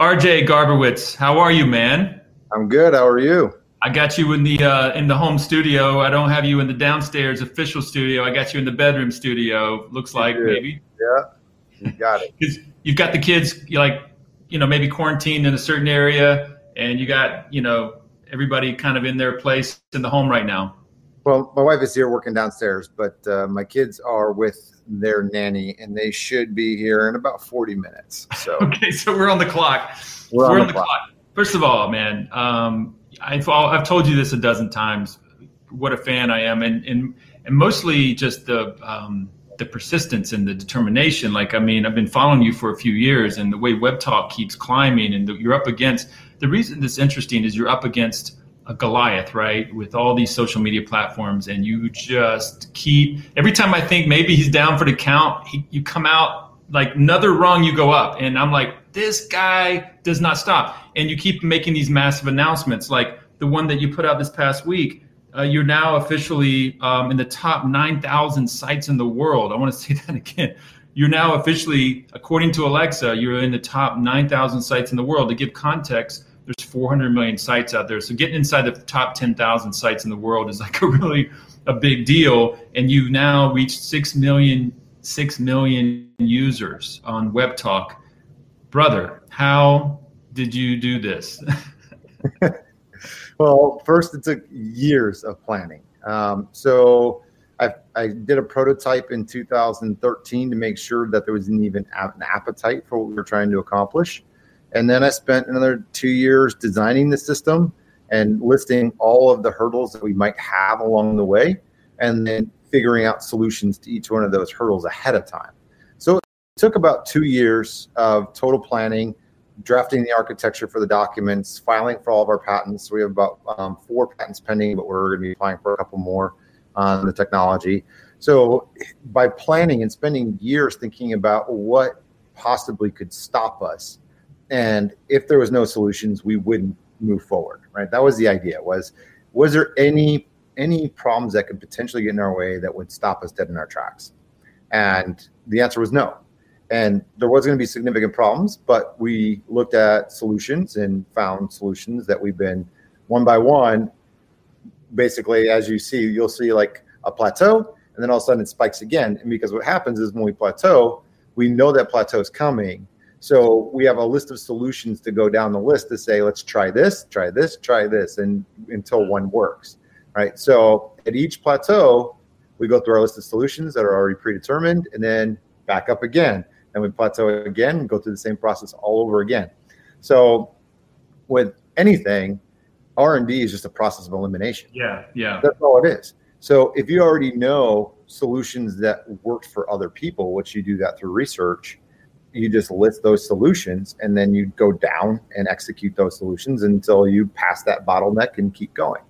RJ Garbowicz, how are you, man? I'm good. How are you? I got you in the uh, in the home studio. I don't have you in the downstairs official studio. I got you in the bedroom studio. Looks like maybe. Yeah, you got it. Because you've got the kids, you like, you know, maybe quarantined in a certain area, and you got, you know, everybody kind of in their place in the home right now. Well, my wife is here working downstairs, but uh, my kids are with their nanny, and they should be here in about 40 minutes. So okay, so we're on the clock. We're, we're on, the, clock. clock. First of all, man, um, I've I've told you this a dozen times. What a fan I am, and and and mostly just the um, the persistence and the determination. Like I mean, I've been following you for a few years, and the way Web Talk keeps climbing, and the, you're up against. The reason this interesting is you're up against a Goliath, right? With all these social media platforms, and you just keep every time I think maybe he's down for the count, he, you come out like another rung, you go up, and I'm like, this guy does not stop, and you keep making these massive announcements, like the one that you put out this past week. Uh, you're now officially um, in the top 9,000 sites in the world. I want to say that again. You're now officially, according to Alexa, you're in the top 9,000 sites in the world. To give context, there's 400 million sites out there. So getting inside the top 10,000 sites in the world is like a really a big deal. And you've now reached six million six million users on Web Talk. Brother, how did you do this? well, first it took years of planning. Um, so I, I, did a prototype in 2013 to make sure that there was an even an appetite for what we were trying to accomplish. And then I spent another two years designing the system and listing all of the hurdles that we might have along the way, and then figuring out solutions to each one of those hurdles ahead of time. So it took about two years of total planning, drafting the architecture for the documents, filing for all of our patents. We have about um, four patents pending, but we're going to be applying for a couple more on the technology. So by planning and spending years thinking about what possibly could stop us and if there was no solutions we wouldn't move forward right? That was the idea was was there any any problems that could potentially get in our way that would stop us dead in our tracks? And the answer was no. And there was going to be significant problems but we looked at solutions and found solutions that we've been one by one basically as you see you'll see like a plateau and then all of a sudden it spikes again. And because what happens is when we plateau we know that plateau is coming so we have a list of solutions to go down the list to say, let's try this, try this, try this, and until one works, right? So at each plateau, we go through our list of solutions that are already predetermined, and then back up again. And we plateau again, and go through the same process all over again. So with anything, R and D is just a process of elimination. Yeah, yeah. That's all it is. So if you already know solutions that worked for other people, which you do that through research, you just list those solutions and then you go down and execute those solutions until you pass that bottleneck and keep going.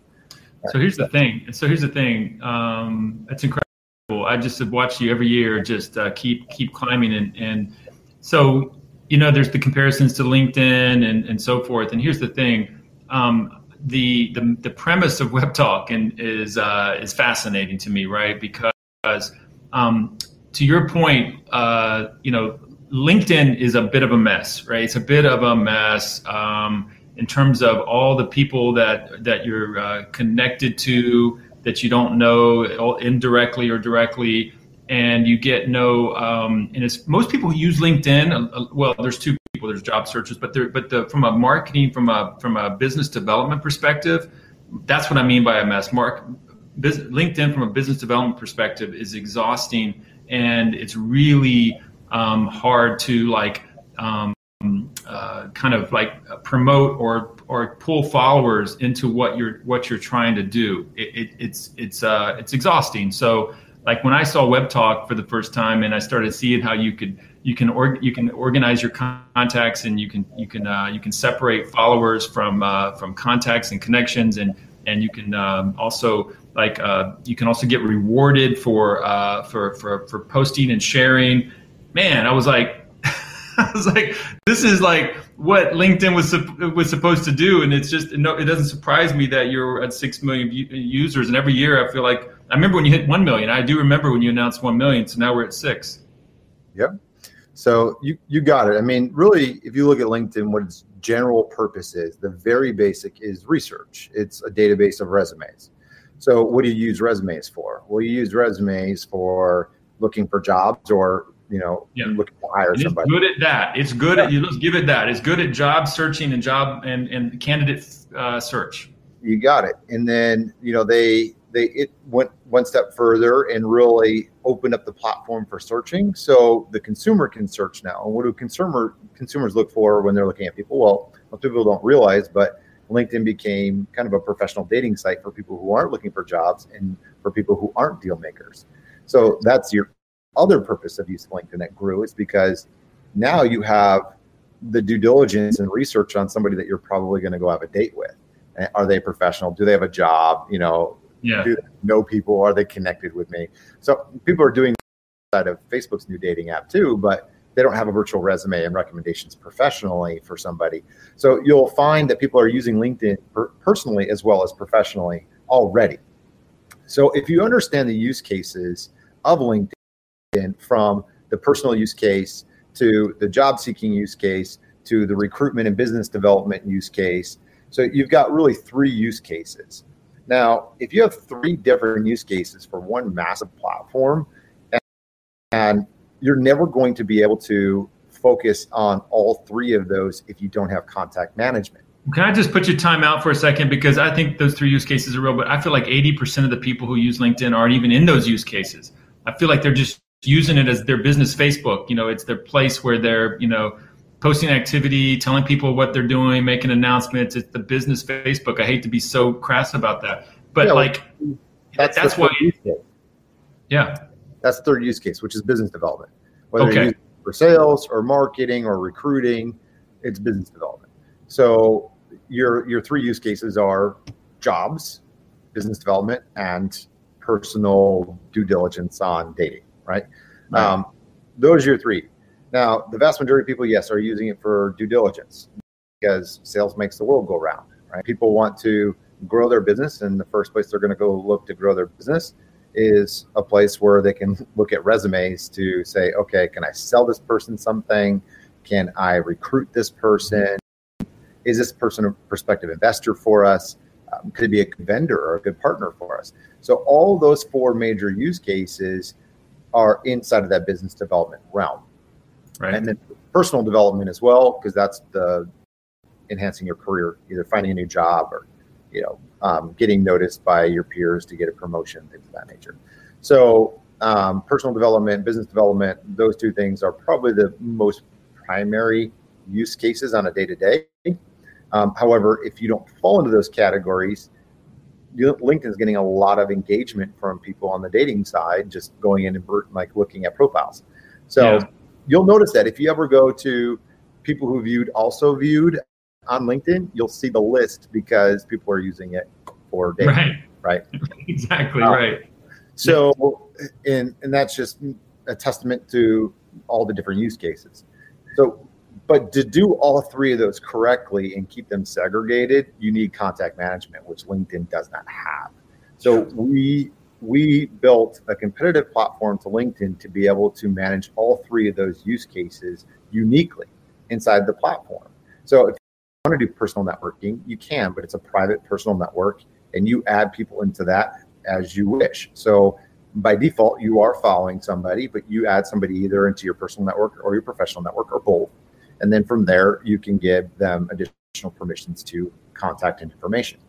So here's the thing. So here's the thing. Um, it's incredible. I just have watched you every year just uh, keep keep climbing and and so you know there's the comparisons to LinkedIn and and so forth. And here's the thing. Um, the, the the premise of Web Talk and is uh, is fascinating to me, right? Because um, to your point, uh, you know, LinkedIn is a bit of a mess, right? It's a bit of a mess um, in terms of all the people that that you're uh, connected to that you don't know indirectly or directly, and you get no. Um, and it's most people who use LinkedIn. Uh, uh, well, there's two people. There's job searchers, but there, but the, from a marketing, from a from a business development perspective, that's what I mean by a mess. Mark, LinkedIn from a business development perspective is exhausting, and it's really um, hard to like um, uh, kind of like promote or or pull followers into what you're what you're trying to do. It, it, it's it's uh, it's exhausting. So like when I saw Web Talk for the first time and I started seeing how you could you can org- you can organize your contacts and you can you can uh, you can separate followers from uh, from contacts and connections and and you can um, also like uh, you can also get rewarded for uh, for for for posting and sharing man, I was like, I was like, this is like what LinkedIn was was supposed to do, and it's just no, it doesn't surprise me that you're at six million users, and every year I feel like I remember when you hit one million. I do remember when you announced one million, so now we're at six. Yep. So you you got it. I mean, really, if you look at LinkedIn, what its general purpose is, the very basic is research. It's a database of resumes. So what do you use resumes for? Well, you use resumes for looking for jobs or you know Yeah. looking to hire somebody. It's good at that. It's good at you. Let's give it that. It's good at job searching and job and and candidate uh, search. You got it. And then you know they they it went one step further and really opened up the platform for searching. So the consumer can search now. And what do consumer consumers look for when they're looking at people? Well, what people don't realize, but LinkedIn became kind of a professional dating site for people who aren't looking for jobs and for people who aren't deal makers. So that's your other purpose of using LinkedIn that grew is because now you have the due diligence and research on somebody that you're probably going to go have a date with. Are they professional? Do they have a job? You know, Yeah. do they know people? Are they connected with me? So people are doing side of Facebook's new dating app too, but they don't have a virtual resume and recommendations professionally for somebody. So you'll find that people are using LinkedIn per- personally as well as professionally already. So if you understand the use cases of LinkedIn from the personal use case to the job seeking use case to the recruitment and business development use case, so you've got really three use cases. Now, if you have three different use cases for one massive platform, and, and you're never going to be able to focus on all three of those if you don't have contact management. Can I just put your time out for a second because I think those three use cases are real, but I feel like 80% of the people who use LinkedIn aren't even in those use cases. I feel like they're just using it as their business Facebook. You know, it's their place where they're, you know, posting activity, telling people what they're doing, making announcements. It's the business Facebook. I hate to be so crass about that. But Yeah, like That's, That's why- yeah. That's the third use case, which is business development. Whether Okay. you for sales or marketing or recruiting, it's business development. So your your three use cases are jobs, business development, and personal due diligence on dating. Right. Right. Um, those are your three. Now, the vast majority of people, yes, are using it for due diligence because sales makes the world go round. Right. People want to grow their business, and the first place they're going to go look to grow their business is a place where they can look at resumes to say, okay, can I sell this person something? Can I recruit this person? Is this person a prospective investor for us? Um, could it be a vendor or a good partner for us? So all those four major use cases are inside of that business development realm, Right. and then personal development as well, because that's the enhancing your career, either finding a new job or you know um, getting noticed by your peers to get a promotion, things of that nature. So um, personal development, business development, those two things are probably the most primary use cases on a day to day. However, if you don't fall into those categories, you- LinkedIn is getting a lot of engagement from people on the dating side, just going in and like looking at profiles. So Yeah. you'll notice that if you ever go to people who viewed also viewed on LinkedIn, you'll see the list because people are using it for dating. Right. right. exactly. Uh, right. So, and and that's just a testament to all the different use cases. So, but to do all three of those correctly and keep them segregated, you need contact management, which LinkedIn does not have. So we we built a competitive platform to LinkedIn to be able to manage all three of those use cases uniquely inside the platform. So if you want to do personal networking, you can, but it's a private personal network and you add people into that as you wish. So by default, you are following somebody, but you add somebody either into your personal network or your professional network or both. And then from there, you can give them additional permissions to contact and information.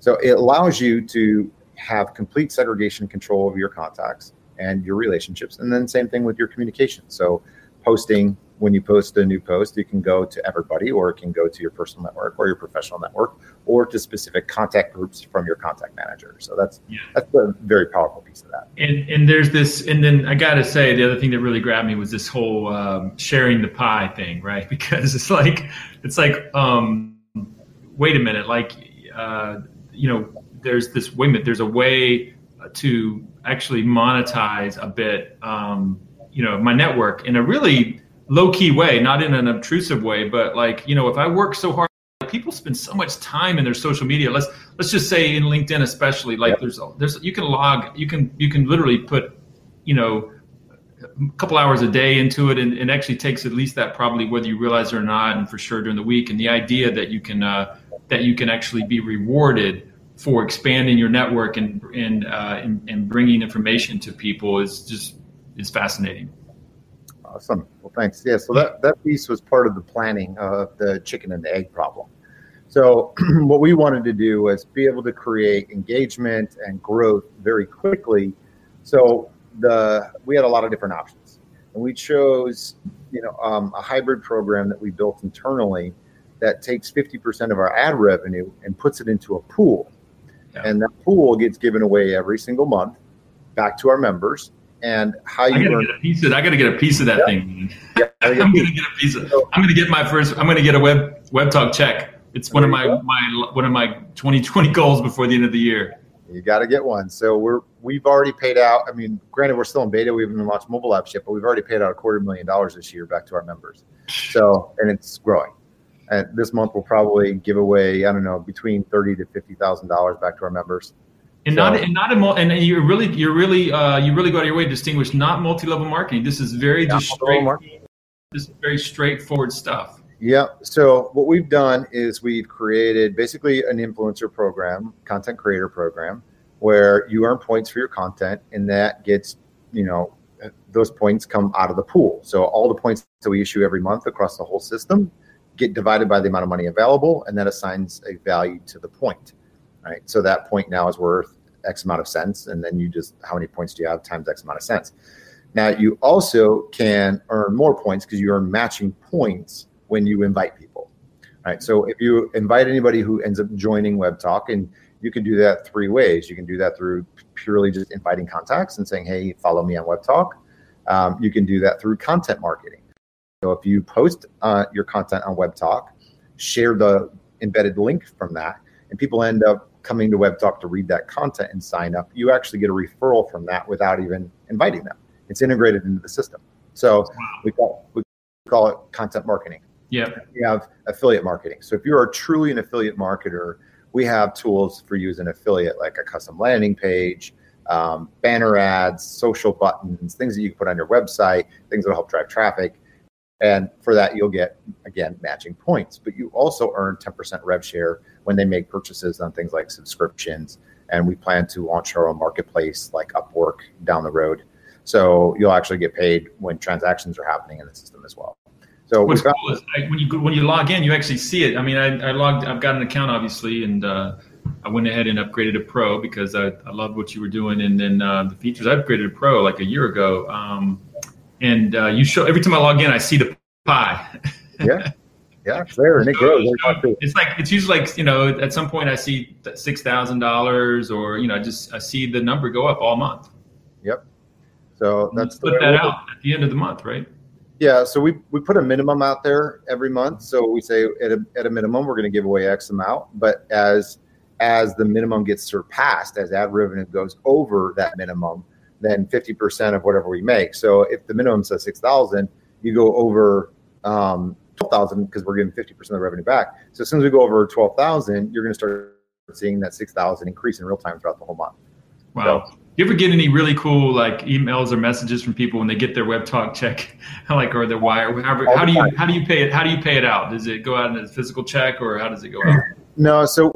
So it allows you to have complete segregation control of your contacts and your relationships. And then same thing with your communication. So posting when you post a new post, you can go to everybody, or it can go to your personal network or your professional network, or to specific contact groups from your contact manager. So that's Yeah. that's a very powerful piece of that. And and there's this, and then I got to say, the other thing that really grabbed me was this whole um, sharing the pie thing, right? Because it's like, it's like, um, wait a minute, like, uh, you know, there's this wait a minute, there's a way to actually monetize a bit, um, you know, my network in a really low key way, not in an obtrusive way, but like, you know, if I work so hard people spend so much time in their social media let's let's just say in linkedin especially like Yep. there's there's you can log you can you can literally put you know a couple hours a day into it, and it actually takes at least that probably whether you realize it or not, and for sure during the week. And the idea that you can uh, that you can actually be rewarded for expanding your network and and, uh, and and bringing information to people is just is fascinating. Awesome. Well, thanks. Yeah. So that that piece was part of the planning of the chicken and the egg problem. So what we wanted to do was be able to create engagement and growth very quickly. So the we had a lot of different options, and we chose you know um, a hybrid program that we built internally that takes 50% of our ad revenue and puts it into a pool, yeah. and that pool gets given away every single month back to our members. And how you I gotta get a piece of I gotta get a piece of that yeah. thing. Yeah, I'm gonna get a piece of. I'm gonna get my first. I'm gonna get a web web talk check it's one of my, my one of my 2020 goals before the end of the year. You got to get one. So we're we've already paid out. I mean, granted, we're still in beta. We haven't launched mobile apps yet, but we've already paid out a quarter million dollars this year back to our members. So and it's growing. And this month we'll probably give away I don't know between thirty to fifty thousand dollars back to our members. And so, not and not a and you're really you're really uh, you really go out of your way to distinguish not multi level marketing. This is very just straight. This is very straightforward stuff. Yeah. So what we've done is we've created basically an influencer program, content creator program, where you earn points for your content, and that gets, you know, those points come out of the pool. So all the points that we issue every month across the whole system get divided by the amount of money available, and that assigns a value to the point. Right. So that point now is worth X amount of cents, and then you just how many points do you have times X amount of cents. Now you also can earn more points because you earn matching points when you invite people. Right. So if you invite anybody who ends up joining Web Talk, and you can do that three ways. You can do that through purely just inviting contacts and saying, "Hey, follow me on Web Talk." Um, you can do that through content marketing. So if you post uh, your content on Web Talk, share the embedded link from that, and people end up coming to Web Talk to read that content and sign up, you actually get a referral from that without even inviting them. It's integrated into the system. So wow. we call we call it content marketing. Yeah. We have affiliate marketing. So if you are truly an affiliate marketer, we have tools for you as an affiliate, like a custom landing page, um, banner ads, social buttons, things that you can put on your website, things that will help drive traffic. And for that, you'll get, again, matching points. But you also earn 10% rev share when they make purchases on things like subscriptions. And we plan to launch our own marketplace like Upwork down the road. So you'll actually get paid when transactions are happening in the system as well. So what's got, cool is I, when you when you log in, you actually see it. I mean, I, I logged. I've got an account obviously, and uh, I went ahead and upgraded to Pro because I, I loved what you were doing, and then uh, the features. I upgraded to Pro like a year ago, um, and uh, you show every time I log in, I see the pie. yeah. Yeah, it's there and it grows. It's like it's usually like you know at some point I see six thousand dollars or you know I just I see the number go up all month. Yep. So that's put that out at the end of the month, right? Yeah, so we, we put a minimum out there every month. So we say at a, at a minimum we're going to give away X amount, but as as the minimum gets surpassed, as ad revenue goes over that minimum, then 50% of whatever we make. So if the minimum says 6,000, you go over um, 12,000 because we're getting 50% of the revenue back. So as soon as we go over 12,000, you're going to start seeing that 6,000 increase in real time throughout the whole month. Wow. So, you ever get any really cool like emails or messages from people when they get their web talk check, like or their wire? However, how do you how do you pay it? How do you pay it out? Does it go out in a physical check or how does it go out? No, so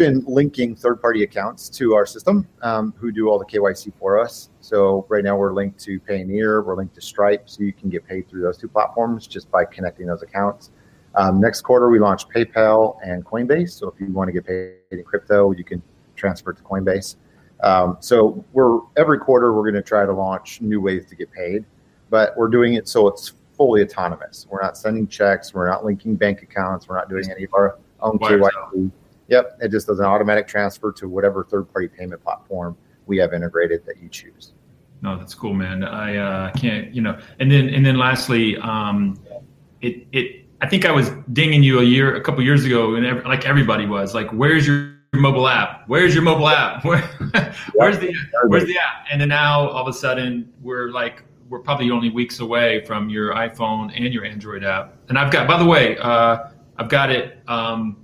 been linking third party accounts to our system, um, who do all the KYC for us. So right now we're linked to Payoneer, we're linked to Stripe, so you can get paid through those two platforms just by connecting those accounts. Um, next quarter we launch PayPal and Coinbase. So if you want to get paid in crypto, you can transfer to Coinbase. Um, so we're every quarter we're going to try to launch new ways to get paid, but we're doing it so it's fully autonomous. We're not sending checks, we're not linking bank accounts, we're not doing any of our own KYC. Yep, it just does an automatic transfer to whatever third-party payment platform we have integrated that you choose. No, that's cool, man. I uh, can't, you know, and then and then lastly, um, it it I think I was dinging you a year, a couple years ago, and like everybody was like, "Where's your mobile app? Where's your mobile app? Where, where's the where's the app? And then now all of a sudden we're like we're probably only weeks away from your iPhone and your Android app. And I've got by the way, uh, I've got it um,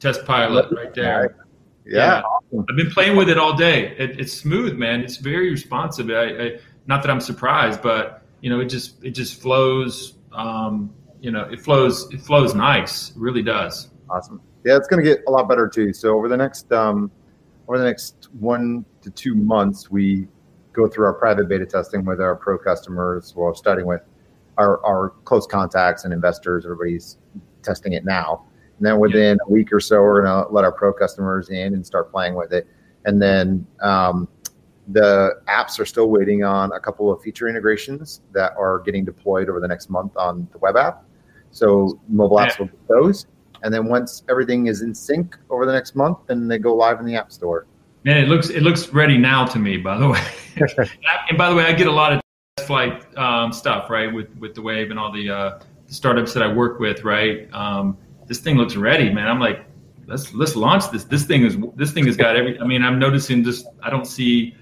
test pilot right there. Yeah. yeah. I've been playing with it all day. It, it's smooth, man. It's very responsive. I, I, not that I'm surprised, but you know, it just it just flows. Um, you know, it flows it flows nice. It really does. Awesome. Yeah, it's going to get a lot better too. So over the next um, over the next one to two months, we go through our private beta testing with our pro customers. Well, starting with our, our close contacts and investors. Everybody's testing it now. And then within yeah. a week or so, we're going to let our pro customers in and start playing with it. And then um, the apps are still waiting on a couple of feature integrations that are getting deployed over the next month on the web app. So mobile apps will get those. And then once everything is in sync over the next month, then they go live in the app store. Man, it looks it looks ready now to me. By the way, and by the way, I get a lot of flight um, stuff right with with the wave and all the, uh, startups that I work with. Right, um, this thing looks ready, man. I'm like, let's let's launch this. This thing is this thing has got every. I mean, I'm noticing just I don't see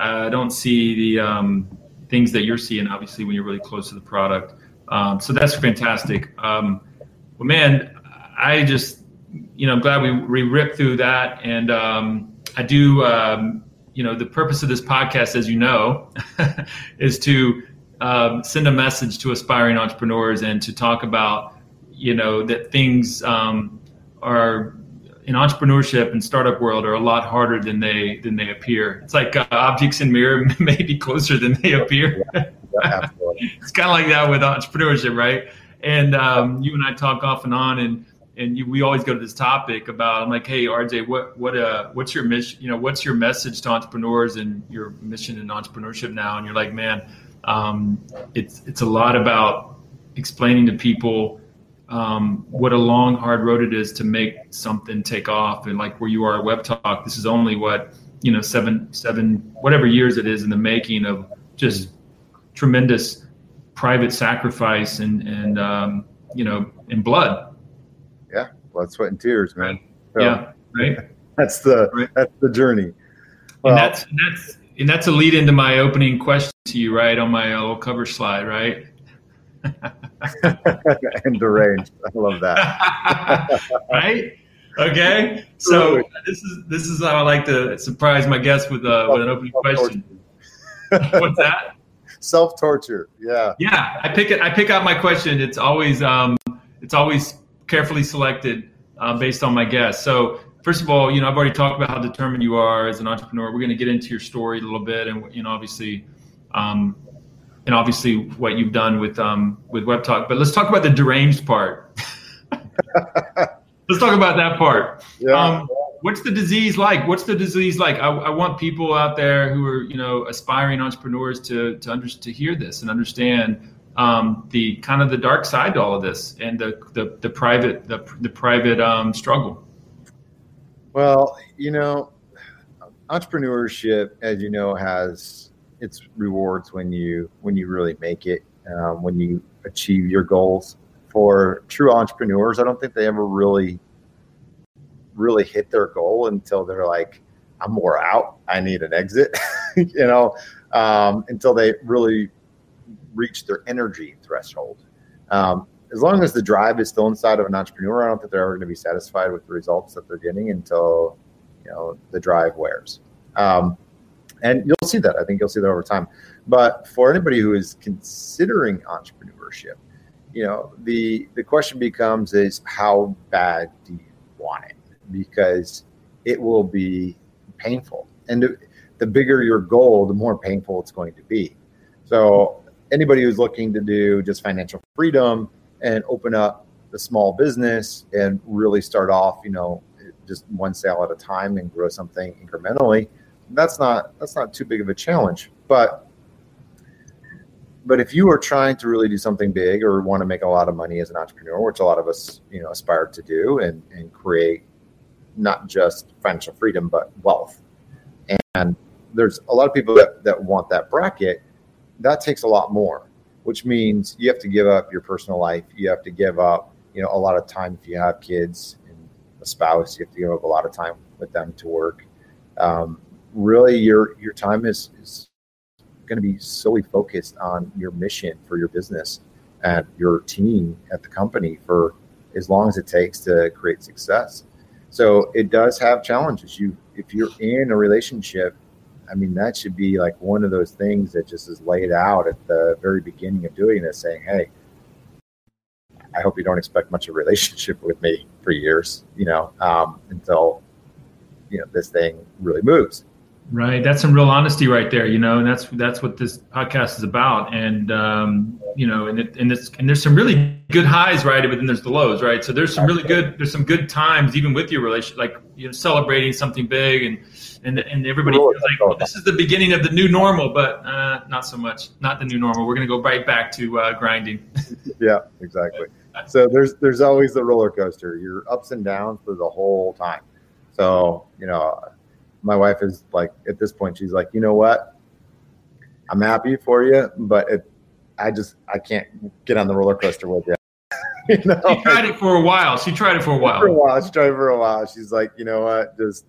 uh, I don't see the um, things that you're seeing. Obviously, when you're really close to the product, um, so that's fantastic. Um, well, man, I just you know I'm glad we we ripped through that, and um, I do. Um, you know, the purpose of this podcast, as you know, is to um, send a message to aspiring entrepreneurs and to talk about you know that things are in entrepreneurship and startup world are a lot harder than they than they appear. It's like uh, objects in mirror may be closer than they appear. Yeah, yeah, it's kind of like that with entrepreneurship, right? And um, you and I talk off and on, and and you, we always go to this topic about. I'm like, hey, RJ, what what uh what's your mission? You know, what's your message to entrepreneurs and your mission in entrepreneurship now? And you're like, man, um, it's it's a lot about explaining to people um, what a long, hard road it is to make something take off. And like where you are at Web Talk, this is only what you know seven, seven, whatever years it is in the making of just tremendous private sacrifice and and um, you know in blood. Yeah, blood, sweat, and tears, man. So, yeah, right. That's the right. that's the journey. Well, and that's and that's and that's a lead into my opening question to you, right, on my little cover slide, right? and deranged. I love that. right? Okay. So this is this is how I like to surprise my guests with uh, with an opening question. What's that? Self torture. Yeah. Yeah. I pick it. I pick out my question. It's always um, it's always carefully selected uh, based on my guests. So first of all, you know, I've already talked about how determined you are as an entrepreneur. We're going to get into your story a little bit, and you know, obviously, um, and obviously what you've done with um, with Web Talk. But let's talk about the deranged part. let's talk about that part. Yeah. Um, what's the disease like? What's the disease like? I, I, want people out there who are you know aspiring entrepreneurs to to under, to hear this and understand um, the kind of the dark side to all of this and the the, the private the, the private um, struggle. Well, you know, entrepreneurship, as you know, has its rewards when you when you really make it, um, when you achieve your goals. For true entrepreneurs, I don't think they ever really really hit their goal until they're like, I'm more out. I need an exit, you know, um, until they really reach their energy threshold. Um, as long as the drive is still inside of an entrepreneur, I don't think they're ever going to be satisfied with the results that they're getting until you know the drive wears. Um, and you'll see that. I think you'll see that over time. But for anybody who is considering entrepreneurship, you know, the the question becomes is how bad do you want it? Because it will be painful, and the, the bigger your goal, the more painful it's going to be. So anybody who's looking to do just financial freedom and open up a small business and really start off, you know, just one sale at a time and grow something incrementally that's not that's not too big of a challenge. But but if you are trying to really do something big or want to make a lot of money as an entrepreneur, which a lot of us you know aspire to do, and and create not just financial freedom but wealth, and there's a lot of people that, that want that bracket. That takes a lot more, which means you have to give up your personal life. You have to give up, you know, a lot of time if you have kids and a spouse. You have to give up a lot of time with them to work. Um, really your your time is is going to be solely focused on your mission for your business and your team at the company for as long as it takes to create success. So it does have challenges. You if you're in a relationship I mean, that should be like one of those things that just is laid out at the very beginning of doing this, saying, "Hey, I hope you don't expect much of a relationship with me for years, you know, um, until you know this thing really moves." Right. That's some real honesty right there, you know, and that's that's what this podcast is about. And um, you know, and it, and it's and there's some really good highs, right? But then there's the lows, right? So there's some really good there's some good times even with your relationship, like you know, celebrating something big and and and everybody feels like well, this is the beginning of the new normal, but uh, not so much. Not the new normal. We're gonna go right back to uh, grinding. yeah, exactly. So there's there's always the roller coaster. You're ups and downs for the whole time. So you know my wife is like at this point she's like you know what? I'm happy for you but it, i just i can't get on the roller coaster with you you know? she tried it for a while. She tried it for a while. for a while. She tried it for a while. She's like you know what? Just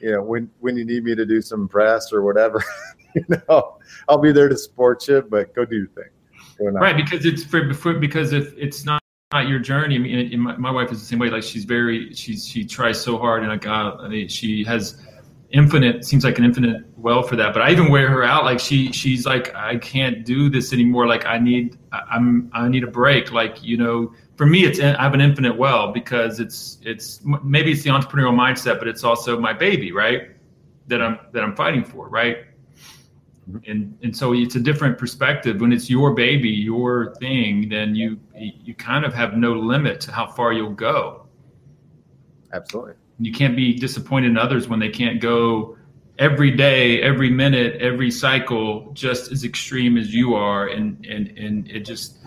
you know when when you need me to do some press or whatever you know i'll be there to support you but go do your thing. Right because it's for, for because if it's not not your journey. I mean, my, my, wife is the same way. Like she's very, she's she tries so hard, and like God, I mean, she has infinite seems like an infinite well for that. But i even wear her out like she she's like i can't do this anymore. Like i need i'm i need a break. Like you know for me it's i have an infinite well because it's it's maybe it's the entrepreneurial mindset but it's also my baby right? That i'm that i'm fighting for right? Mm-hmm. and and so it's a different perspective. When it's your baby your thing then you you kind of have no limit to how far you'll go. Absolutely you can't be disappointed in others when they can't go every day, every minute, every cycle just as extreme as you are, and and and it just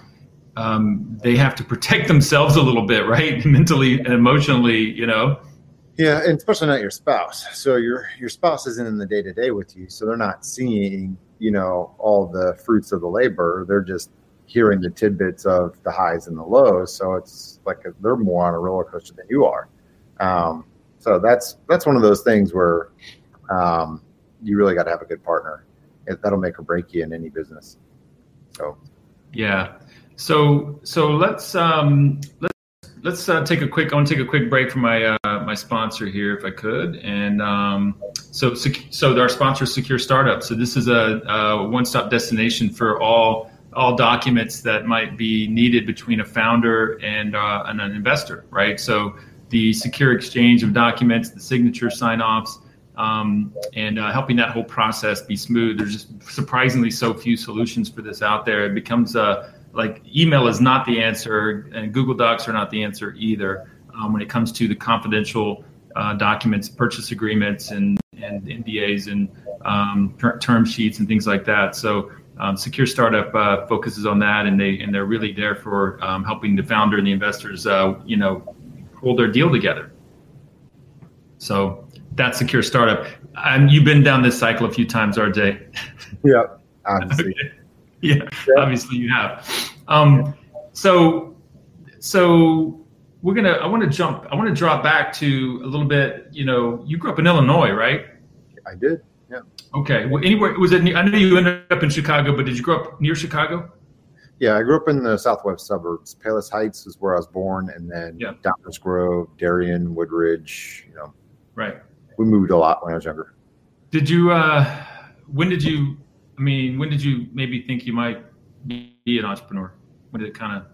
um, they have to protect themselves a little bit, right, mentally and emotionally, you know. Yeah, and especially not your spouse. So your your spouse isn't in the day to day with you, so they're not seeing you know all the fruits of the labor. They're just hearing the tidbits of the highs and the lows. So it's like they're more on a roller coaster than you are. Um, so that's that's one of those things where um, you really got to have a good partner. That'll make or break you in any business. So, yeah. So so let's um, let's let's uh, take a quick. I want to take a quick break from my uh, my sponsor here, if I could. And um, so so our sponsor, is Secure Startup. So this is a, a one stop destination for all all documents that might be needed between a founder and, uh, and an investor, right? So the secure exchange of documents, the signature sign offs, um, and uh, helping that whole process be smooth. There's just surprisingly so few solutions for this out there. It becomes uh, like email is not the answer, and Google Docs are not the answer either um, when it comes to the confidential uh, documents, purchase agreements, and, and NDAs and um, ter- term sheets and things like that. So um, Secure Startup uh, focuses on that, and they and they're really there for um, helping the founder and the investors, uh, you know, hold their deal together. So that's a secure startup. And you've been down this cycle a few times, RJ. Yeah, obviously. okay. yeah, yeah, obviously you have. Um, so, so we're gonna. I want to jump. I want to drop back to a little bit. You know, you grew up in Illinois, right? I did. Yeah. Okay. Well, anywhere was it? I know you ended up in Chicago, but did you grow up near Chicago? Yeah, I grew up in the southwest suburbs. Palos Heights is where I was born, and then yeah. Downers Grove, Darien, Woodridge. You know, right. We moved a lot when I was younger. Did you? uh When did you? I mean, when did you maybe think you might be an entrepreneur? When did it kind of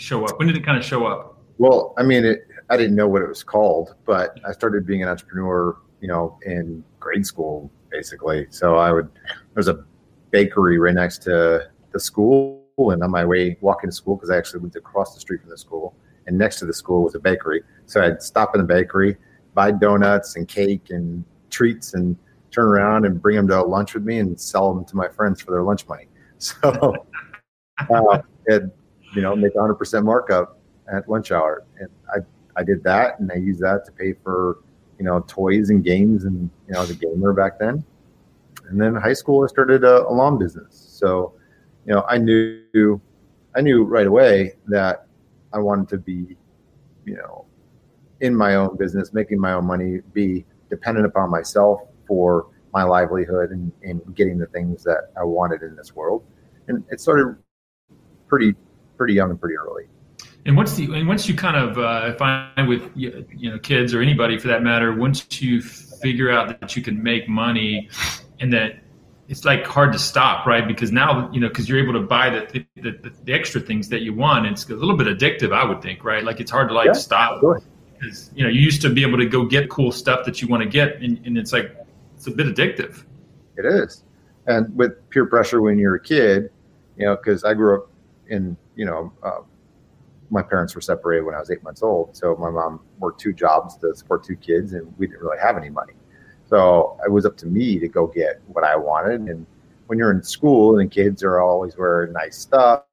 show up? When did it kind of show up? Well, I mean, it, I didn't know what it was called, but I started being an entrepreneur, you know, in grade school, basically. So I would. There was a bakery right next to the school and on my way walking to school because I actually lived across the street from the school, and next to the school was a bakery. So I'd stop in the bakery, buy donuts and cake and treats, and turn around and bring them to lunch with me and sell them to my friends for their lunch money. So, uh, it, you know, make 100% markup at lunch hour, and I I did that, and I used that to pay for you know toys and games, and you know, I was a gamer back then. And then high school, I started a lawn business. So you know, I knew, I knew right away that I wanted to be, you know, in my own business, making my own money, be dependent upon myself for my livelihood and, and getting the things that I wanted in this world. And it started pretty, pretty young and pretty early. And once the and once you kind of uh, find with you know kids or anybody for that matter, once you figure out that you can make money and that it's like hard to stop, right? Because now you know because you're able to buy the the, the the, extra things that you want. It's a little bit addictive, I would think, right? Like it's hard to like yeah, stop because you know you used to be able to go get cool stuff that you want to get, and, and it's like it's a bit addictive. It is, and with peer pressure when you're a kid, you know, because I grew up in you know. Uh, my parents were separated when I was eight months old. So my mom worked two jobs to support two kids, and we didn't really have any money. So it was up to me to go get what I wanted. And when you're in school and kids are always wearing nice stuff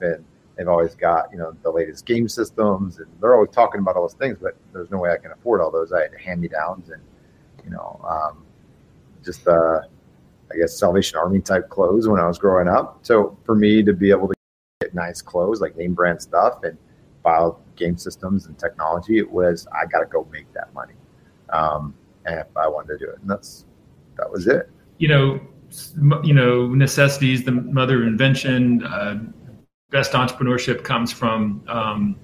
and they've always got, you know, the latest game systems and they're always talking about all those things, but there's no way I can afford all those. I had hand me downs and, you know, um, just, uh, I guess Salvation Army type clothes when I was growing up. So for me to be able to get nice clothes, like name brand stuff and file game systems and technology, it was, I got to go make that money. Um, and I wanted to do it, and that's that was it. You know, you know, necessity is the mother of invention. Uh, best entrepreneurship comes from um,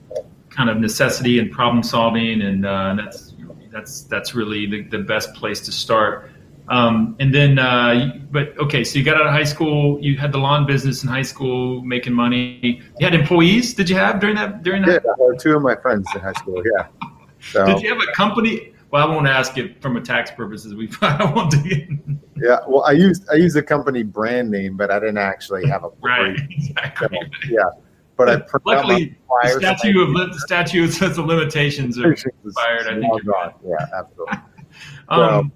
kind of necessity and problem solving, and uh, that's that's that's really the, the best place to start. Um, and then, uh, but okay, so you got out of high school. You had the lawn business in high school, making money. You had employees. Did you have during that? During that? Yeah, two of my friends in high school. Yeah. So. Did you have a company? Well, I won't ask it from a tax purposes. We I won't do it. Yeah, well, I used I used a company brand name, but I didn't actually have a right. Exactly. So, yeah, but I luckily the statute of the statute says the limitations are expired. I think you're right. Yeah, absolutely. um,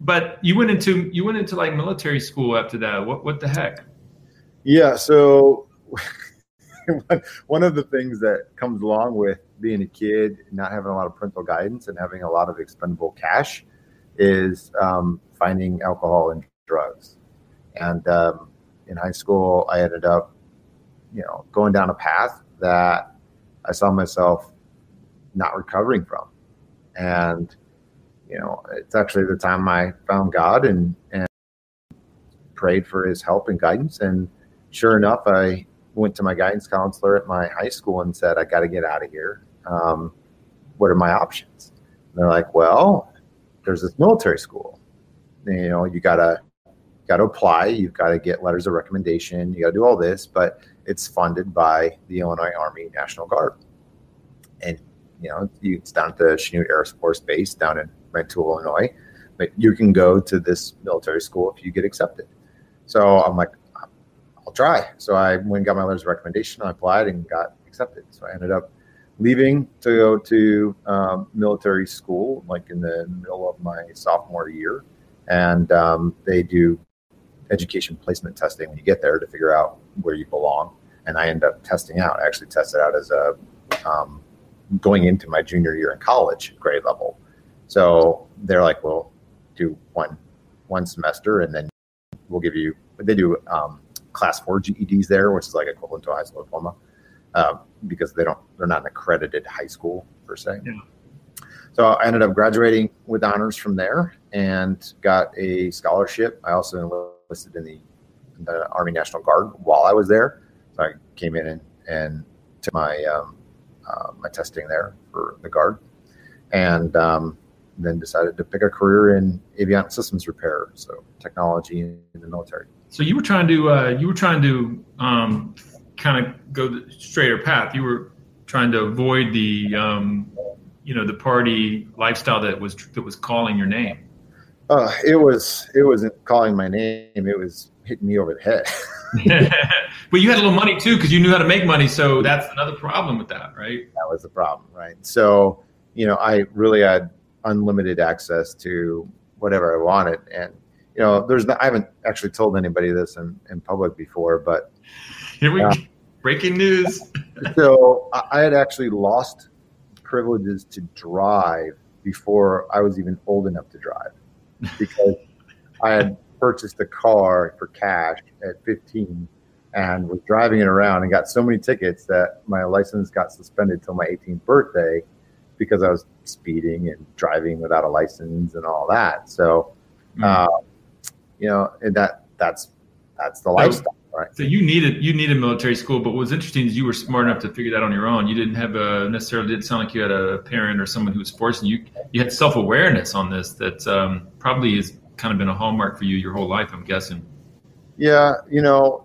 but you went into you went into like military school after that. What what the heck? Yeah, so one of the things that comes along with being a kid, not having a lot of parental guidance, and having a lot of expendable cash is um, finding alcohol and drugs. And um, in high school, I ended up, you know, going down a path that I saw myself not recovering from. And, you know, it's actually the time I found God and, and prayed for his help and guidance. And sure enough, I went to my guidance counselor at my high school and said, I got to get out of here. Um, what are my options? And they're like, well, there's this military school. You know, you gotta got to apply. You've got to get letters of recommendation. You got to do all this, but it's funded by the Illinois Army National Guard. And you know, it's down at the Chanute Air Force Base down in Rantoul, Illinois. But you can go to this military school if you get accepted. So I'm like, try. So I went and got my letters of recommendation. I applied and got accepted. So I ended up leaving to go to um, military school, like in the middle of my sophomore year. And um, they do education placement testing when you get there to figure out where you belong. And I end up testing out. I actually tested out as a um, going into my junior year in college, grade level. So they're like, "Well, do one one semester, and then we'll give you." They do um, class four GEDs there, which is like equivalent to a high school diploma, uh, because they don't they're not an accredited high school per se. Yeah. So I ended up graduating with honors from there and got a scholarship. I also enlisted in the, in the Army National Guard while I was there. So I came in and, and took my um, uh, my testing there for the Guard, and um, then decided to pick a career in avionics systems repair, so technology in the military. So you were trying to uh, you were trying to um, kind of go the straighter path. You were trying to avoid the um, you know the party lifestyle that was that was calling your name. Uh, it was it wasn't calling my name. It was hitting me over the head. but you had a little money too because you knew how to make money. So that's another problem with that, right? That was the problem, right? So you know, I really had unlimited access to whatever I wanted, and you know, there's I haven't actually told anybody this in, in public before, but here we uh, breaking news. so I had actually lost privileges to drive before I was even old enough to drive because I had purchased a car for cash at 15 and was driving it around and got so many tickets that my license got suspended till my 18th birthday because I was speeding and driving without a license and all that. So, mm. uh, you know, and that that's that's the lifestyle. Right. So you needed you needed military school, but what was interesting is you were smart enough to figure that on your own. You didn't have a necessarily didn't sound like you had a parent or someone who was forcing you. You had self awareness on this that um, probably has kind of been a hallmark for you your whole life. I'm guessing. Yeah, you know,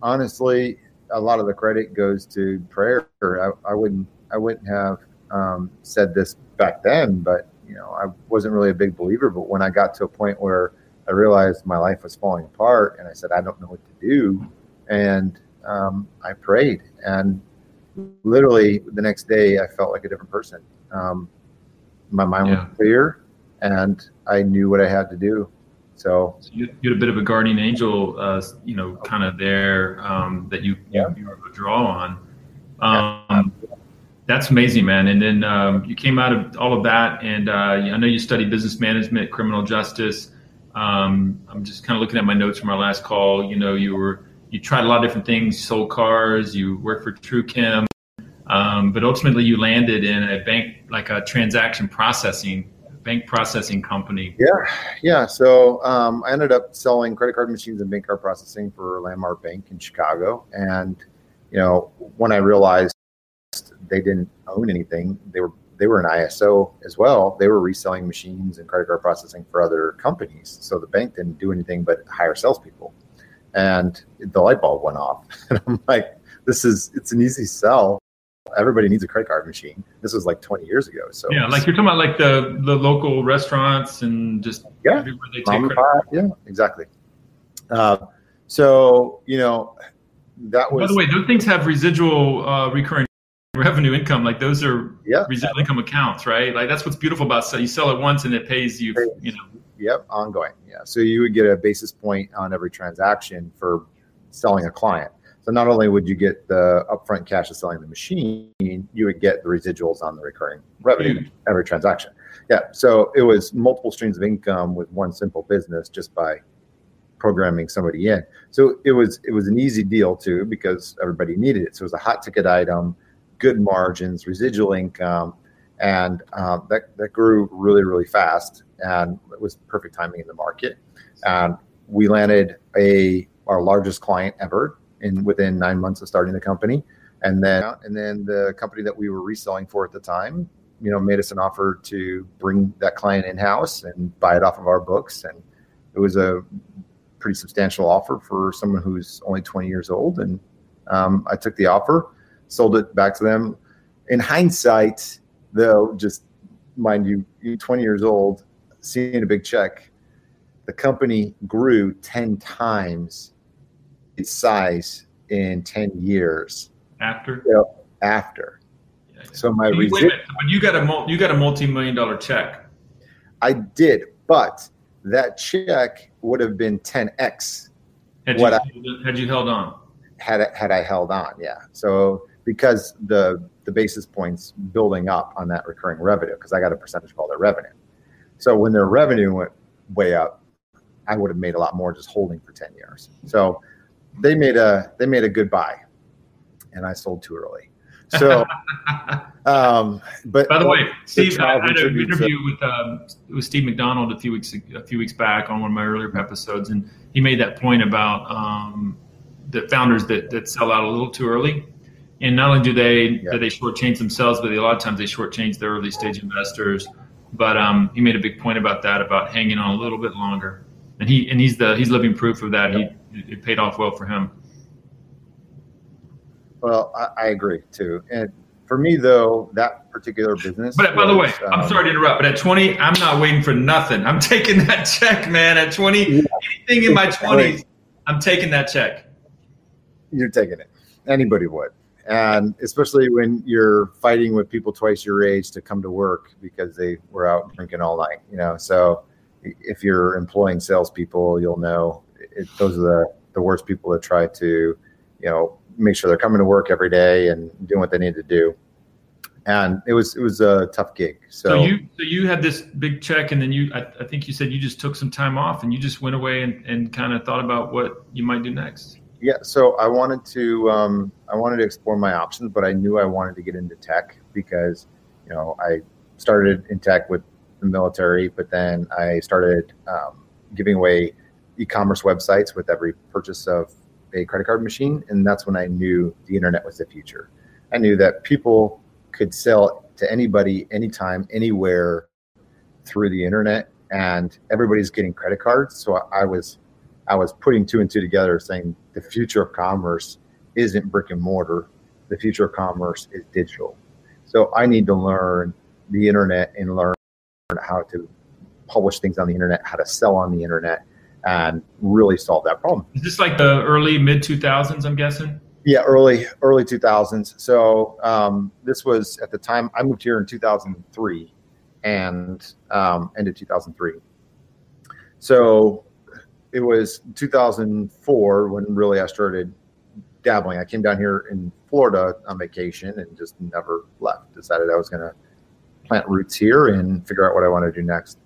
honestly, a lot of the credit goes to prayer. I, I wouldn't I wouldn't have um, said this back then, but you know, I wasn't really a big believer. But when I got to a point where I realized my life was falling apart, and I said, I don't know what to do, and um, I prayed, and literally the next day, I felt like a different person. Um, my mind yeah. was clear, and I knew what I had to do. So, so you, you, had a bit of a guardian angel, uh, you know, kind of there um, that you, yeah. you, you were draw on. Um, yeah. That's amazing, man. And then um, you came out of all of that, and uh, I know you studied business management, criminal justice. Um, I'm just kind of looking at my notes from our last call. You know, you were you tried a lot of different things, sold cars, you worked for TrueChem, um, but ultimately you landed in a bank like a transaction processing bank processing company. Yeah, yeah. So um, I ended up selling credit card machines and bank card processing for Landmark Bank in Chicago, and you know when I realized they didn't own anything, they were they were an ISO as well. They were reselling machines and credit card processing for other companies. So the bank didn't do anything but hire salespeople and the light bulb went off. And I'm like, this is it's an easy sell. Everybody needs a credit card machine. This was like 20 years ago. So yeah, like you're talking about like the the local restaurants and just yeah, everywhere they take credit. yeah, exactly. Uh, so you know that was. By the way, those things have residual uh, recurring revenue income. Like those are yeah. residual income accounts, right? Like that's what's beautiful about so You sell it once and it pays you. You know. Yep, ongoing. Yeah. So you would get a basis point on every transaction for selling a client. So not only would you get the upfront cash of selling the machine, you would get the residuals on the recurring revenue mm. every transaction. Yeah. So it was multiple streams of income with one simple business just by programming somebody in. So it was it was an easy deal too because everybody needed it. So it was a hot ticket item, good margins, residual income, and um, that that grew really really fast and it was perfect timing in the market. And we landed a our largest client ever in within nine months of starting the company, and then and then the company that we were reselling for at the time, you know, made us an offer to bring that client in house and buy it off of our books, and it was a pretty substantial offer for someone who's only 20 years old, and um, I took the offer, sold it back to them. In hindsight, though, just mind you, you're 20 years old, seeing a big check, the company grew 10 times its size in 10 years. After? You know, after. Yeah, yeah. So my wait, resi- but you got a you got a multi-million dollar check. I did, but that check would have been 10x had what you, I, had you held on. Had had I held on, yeah. So because the the basis points building up on that recurring revenue, because I got a percentage of all their revenue. So when their revenue went way up, I would have made a lot more just holding for 10 years. So they made a they made a good buy and I sold too early. So um but by the way, Steve I had an interview with um, with Steve McDonald a few weeks a few weeks back on one of my earlier episodes and he made that point about um, the founders that that sell out a little too early. And not only do they yeah. do they shortchange themselves, but a lot of times they shortchange their early stage investors but um, he made a big point about that, about hanging on a little bit longer. And he and he's the he's living proof of that. He it paid off well for him. Well, I, I agree too. And for me though, that particular business. But by the way, um, I'm sorry to interrupt, but at 20, I'm not waiting for nothing. I'm taking that check, man. At 20, yeah. anything in my 20s, I'm taking that check. You're taking it. Anybody would and especially when you're fighting with people twice your age to come to work because they were out drinking all night, you know. So if you're employing salespeople, you'll know it, those are the, the worst people that try to, you know, make sure they're coming to work every day and doing what they need to do. And it was it was a tough gig. So, so you so you had this big check, and then you I, I think you said you just took some time off, and you just went away and, and kind of thought about what you might do next yeah, so I wanted to um, I wanted to explore my options, but I knew I wanted to get into tech because you know I started in tech with the military, but then I started um, giving away e-commerce websites with every purchase of a credit card machine, and that's when I knew the internet was the future. I knew that people could sell to anybody, anytime, anywhere through the internet and everybody's getting credit cards. So I was, I was putting two and two together, saying the future of commerce isn't brick and mortar. The future of commerce is digital. So I need to learn the internet and learn how to publish things on the internet, how to sell on the internet, and really solve that problem. Is this like the early mid 2000s? I'm guessing. Yeah, early early 2000s. So um, this was at the time I moved here in 2003, and um, ended 2003. So it was 2004 when really I started dabbling. I came down here in Florida on vacation and just never left. Decided I was going to plant roots here and figure out what I want to do next.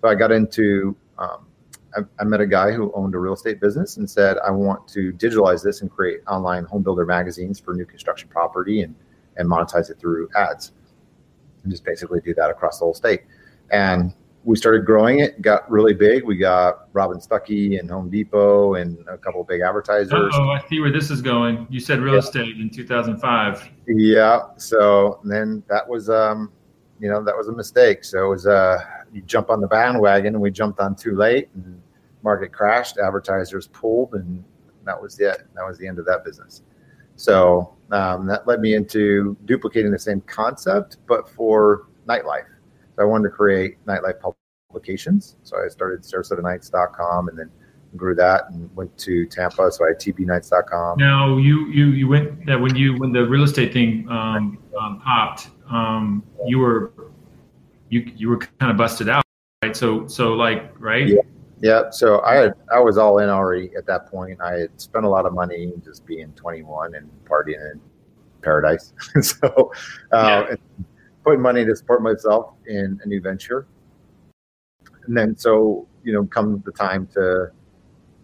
So I got into um, I, I, met a guy who owned a real estate business and said, I want to digitalize this and create online home builder magazines for new construction property and, and monetize it through ads and just basically do that across the whole state. And we started growing it, got really big. We got Robb & Stucky and Home Depot and a couple of big advertisers. Oh, I see where this is going. You said real yeah. estate in 2005. Yeah. So then that was, um, you know, that was a mistake. So it was, uh, you jump on the bandwagon and we jumped on too late and market crashed, advertisers pulled, and that was it. That was the end of that business. So um, that led me into duplicating the same concept, but for nightlife. So I wanted to create nightlife publications. So I started SarasotaNights.com and then grew that and went to Tampa. So I had TBNights.com. Now you you you went that when you when the real estate thing um, um, popped, um, you were you you were kind of busted out, right? So so like right. Yeah. Yeah, so I had I was all in already at that point. I had spent a lot of money just being 21 and partying in paradise. so, uh, yeah. Putting money to support myself in a new venture, and then so you know, come the time to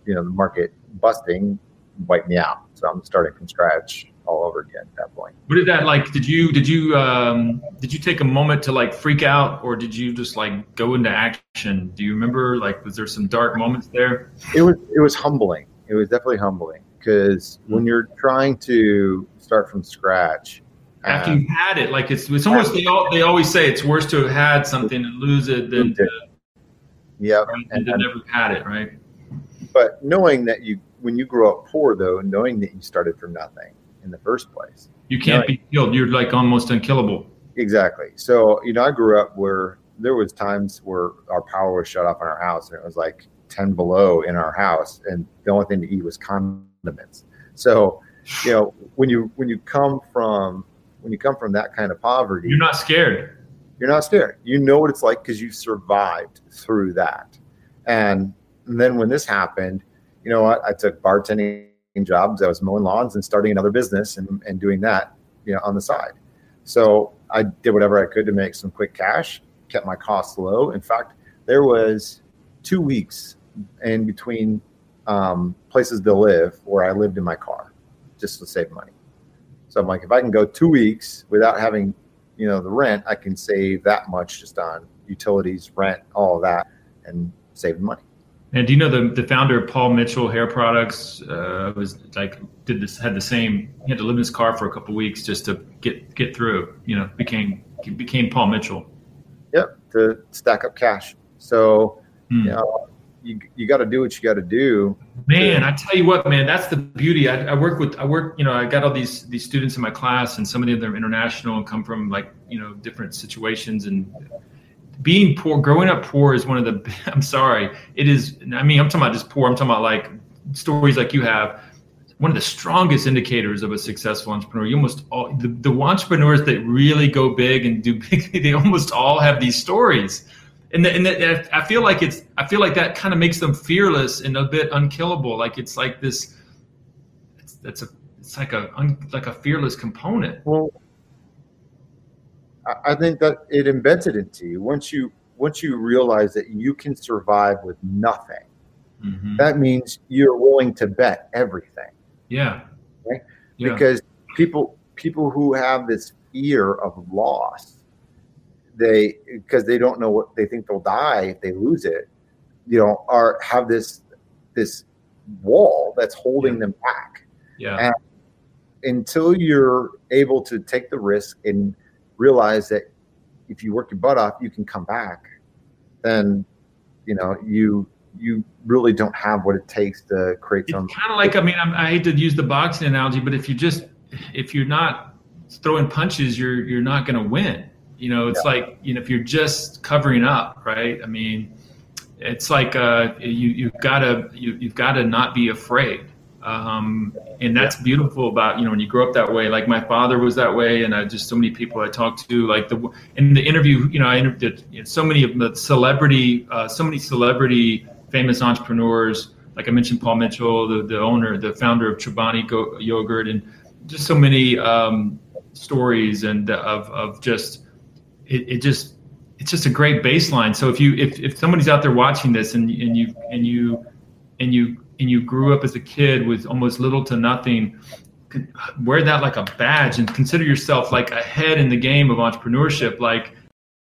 you know the market busting, wipe me out. So I'm starting from scratch all over again at that point. What did that like? Did you did you um, did you take a moment to like freak out, or did you just like go into action? Do you remember like was there some dark moments there? It was it was humbling. It was definitely humbling because mm-hmm. when you're trying to start from scratch. After you um, had it, like it's it's almost they all they always say it's worse to have had something and lose it than to, yeah, right, and, to never had it, right? But knowing that you when you grow up poor though, knowing that you started from nothing, in the first place. You can't you know, be killed. You're like almost unkillable. Exactly. So, you know, I grew up where there was times where our power was shut off in our house and it was like 10 below in our house and the only thing to eat was condiments. So, you know, when you when you come from when you come from that kind of poverty, you're not scared. You're not scared. You know what it's like because you survived through that. And, and then when this happened, you know what? I took bartending jobs. I was mowing lawns and starting another business and, and doing that, you know, on the side. So I did whatever I could to make some quick cash, kept my costs low. In fact, there was two weeks in between um, places to live where I lived in my car just to save money. So I'm like, if I can go two weeks without having, you know, the rent, I can save that much just on utilities, rent, all of that, and save money. And do you know the the founder of Paul Mitchell Hair Products uh, was like did this had the same he had to live in his car for a couple weeks just to get get through you know became became Paul Mitchell. Yep, to stack up cash. So hmm. you know you you got to do what you got to do. Man, I tell you what, man, that's the beauty. I, I work with I work you know I got all these these students in my class and some of them are international and come from like you know different situations and being poor, growing up poor is one of the, I'm sorry, it is, I mean, I'm talking about just poor, I'm talking about like stories like you have. One of the strongest indicators of a successful entrepreneur, you almost all, the, the entrepreneurs that really go big and do big, they almost all have these stories. And, the, and the, I feel like it's, I feel like that kind of makes them fearless and a bit unkillable. Like it's like this, it's, it's a, it's like a, like a fearless component. Well, I think that it embeds it into you once you once you realize that you can survive with nothing. Mm-hmm. That means you're willing to bet everything. Yeah. Okay? yeah. Because people people who have this fear of loss, they because they don't know what they think they'll die if they lose it, you know, are have this this wall that's holding yeah. them back. Yeah. And until you're able to take the risk and realize that if you work your butt off, you can come back, then you know, you you really don't have what it takes to create it's some. kind of like I mean I'm, I hate to use the boxing analogy, but if you just if you're not throwing punches, you're you're not going to win. You know, it's yeah. like you know if you're just covering up, right? I mean, it's like uh, you you've got to you, you've got to not be afraid. Um, and that's beautiful about you know when you grow up that way. Like my father was that way, and I just so many people I talked to. Like the in the interview, you know, I interviewed you know, so many of the celebrity, uh, so many celebrity famous entrepreneurs. Like I mentioned, Paul Mitchell, the the owner, the founder of Chobani Go- Yogurt, and just so many um, stories and of of just it, it just it's just a great baseline. So if you if, if somebody's out there watching this and and you and you and you and you grew up as a kid with almost little to nothing, wear that like a badge and consider yourself like ahead in the game of entrepreneurship. Like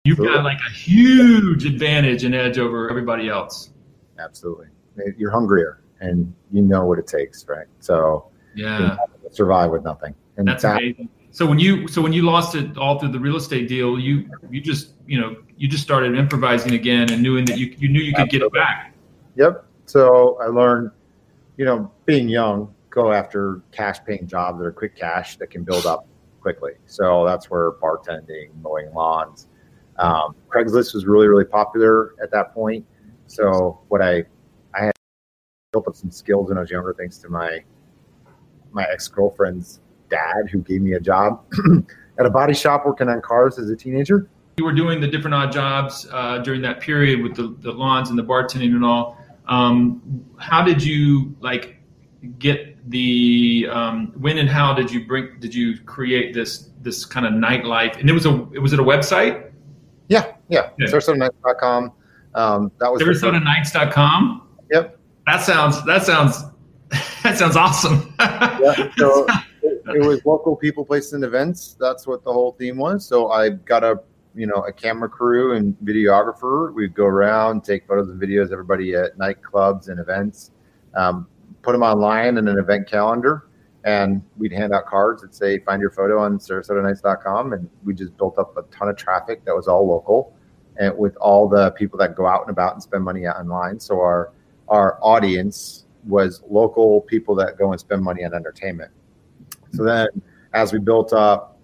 you've Absolutely. got like a huge advantage and edge over everybody else. Absolutely, you're hungrier and you know what it takes, right? So yeah, survive with nothing. And that's that, amazing. So when you so when you lost it all through the real estate deal, you you just you know you just started improvising again and knowing that you you knew you could get it back. Yep. So I learned, you know, being young, go after cash paying jobs that are quick cash that can build up quickly. So that's where bartending, mowing lawns, um, Craigslist was really really popular at that point. So what I I had built up some skills when I was younger, thanks to my my ex girlfriend's dad who gave me a job at a body shop working on cars as a teenager. You were doing the different odd jobs uh, during that period with the, the lawns and the bartending and all. Um, how did you like get the um, when and how did you bring did you create this this kind of nightlife? And it was a was it a website? Yeah yeah, yeah. sarasotanights.com um, that was sarasotanights.com yep. That sounds that sounds that sounds awesome. Yeah so it was local people, places, and events. That's what the whole theme was. So I got a you know a camera crew and videographer. We'd go around, take photos and videos. Everybody at nightclubs and events, um, put them online in an event calendar, and we'd hand out cards that say "Find your photo on SarasotaNights.com," and we just built up a ton of traffic that was all local, and with all the people that go out and about and spend money online. So our our audience was local people that go and spend money on entertainment. So then, as we built up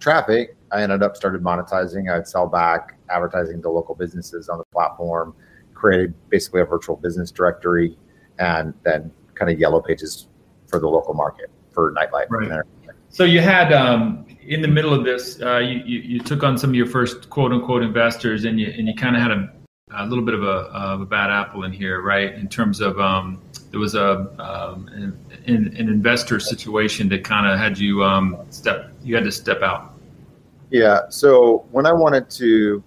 traffic, I ended up started monetizing. I'd sell back advertising to local businesses on the platform, created basically a virtual business directory, and then kind of yellow pages for the local market for nightlife. Right. So you had um, in the middle of this, uh, you, you, you took on some of your first quote unquote investors, and you and you kind of had a, a little bit of a, of a bad apple in here, right? In terms of um, there was a um, an, an, investor situation that kind of had you um, step you had to step out. Yeah so when i wanted to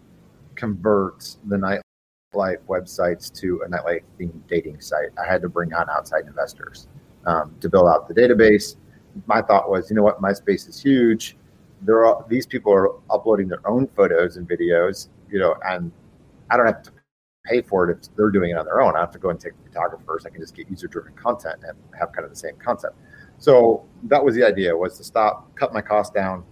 convert the nightlife websites to a nightlife themed dating site i had to bring on outside investors um, to build out the database. My thought was you know what myspace is huge. There are these people are uploading their own photos and videos you know and i don't have to pay for it if they're doing it on their own. I have to go and take photographers. I can just get user driven content and have kind of the same concept. So that was the idea was to stop, cut my cost down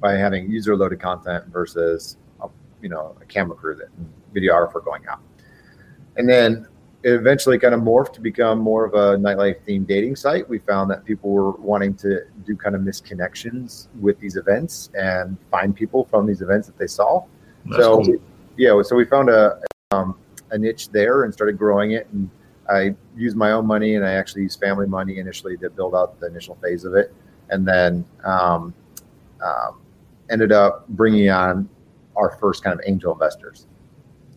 by having user loaded content versus a, you know a camera crew that videographer going out. And then it eventually kind of morphed to become more of a nightlife themed dating site. We found that people were wanting to do kind of misconnections with these events and find people from these events that they saw. That's so cool. yeah, so we found a, um, a niche there and started growing it. And I used my own money and I actually used family money initially to build out the initial phase of it. And then um, um, ended up bringing on our first kind of angel investors.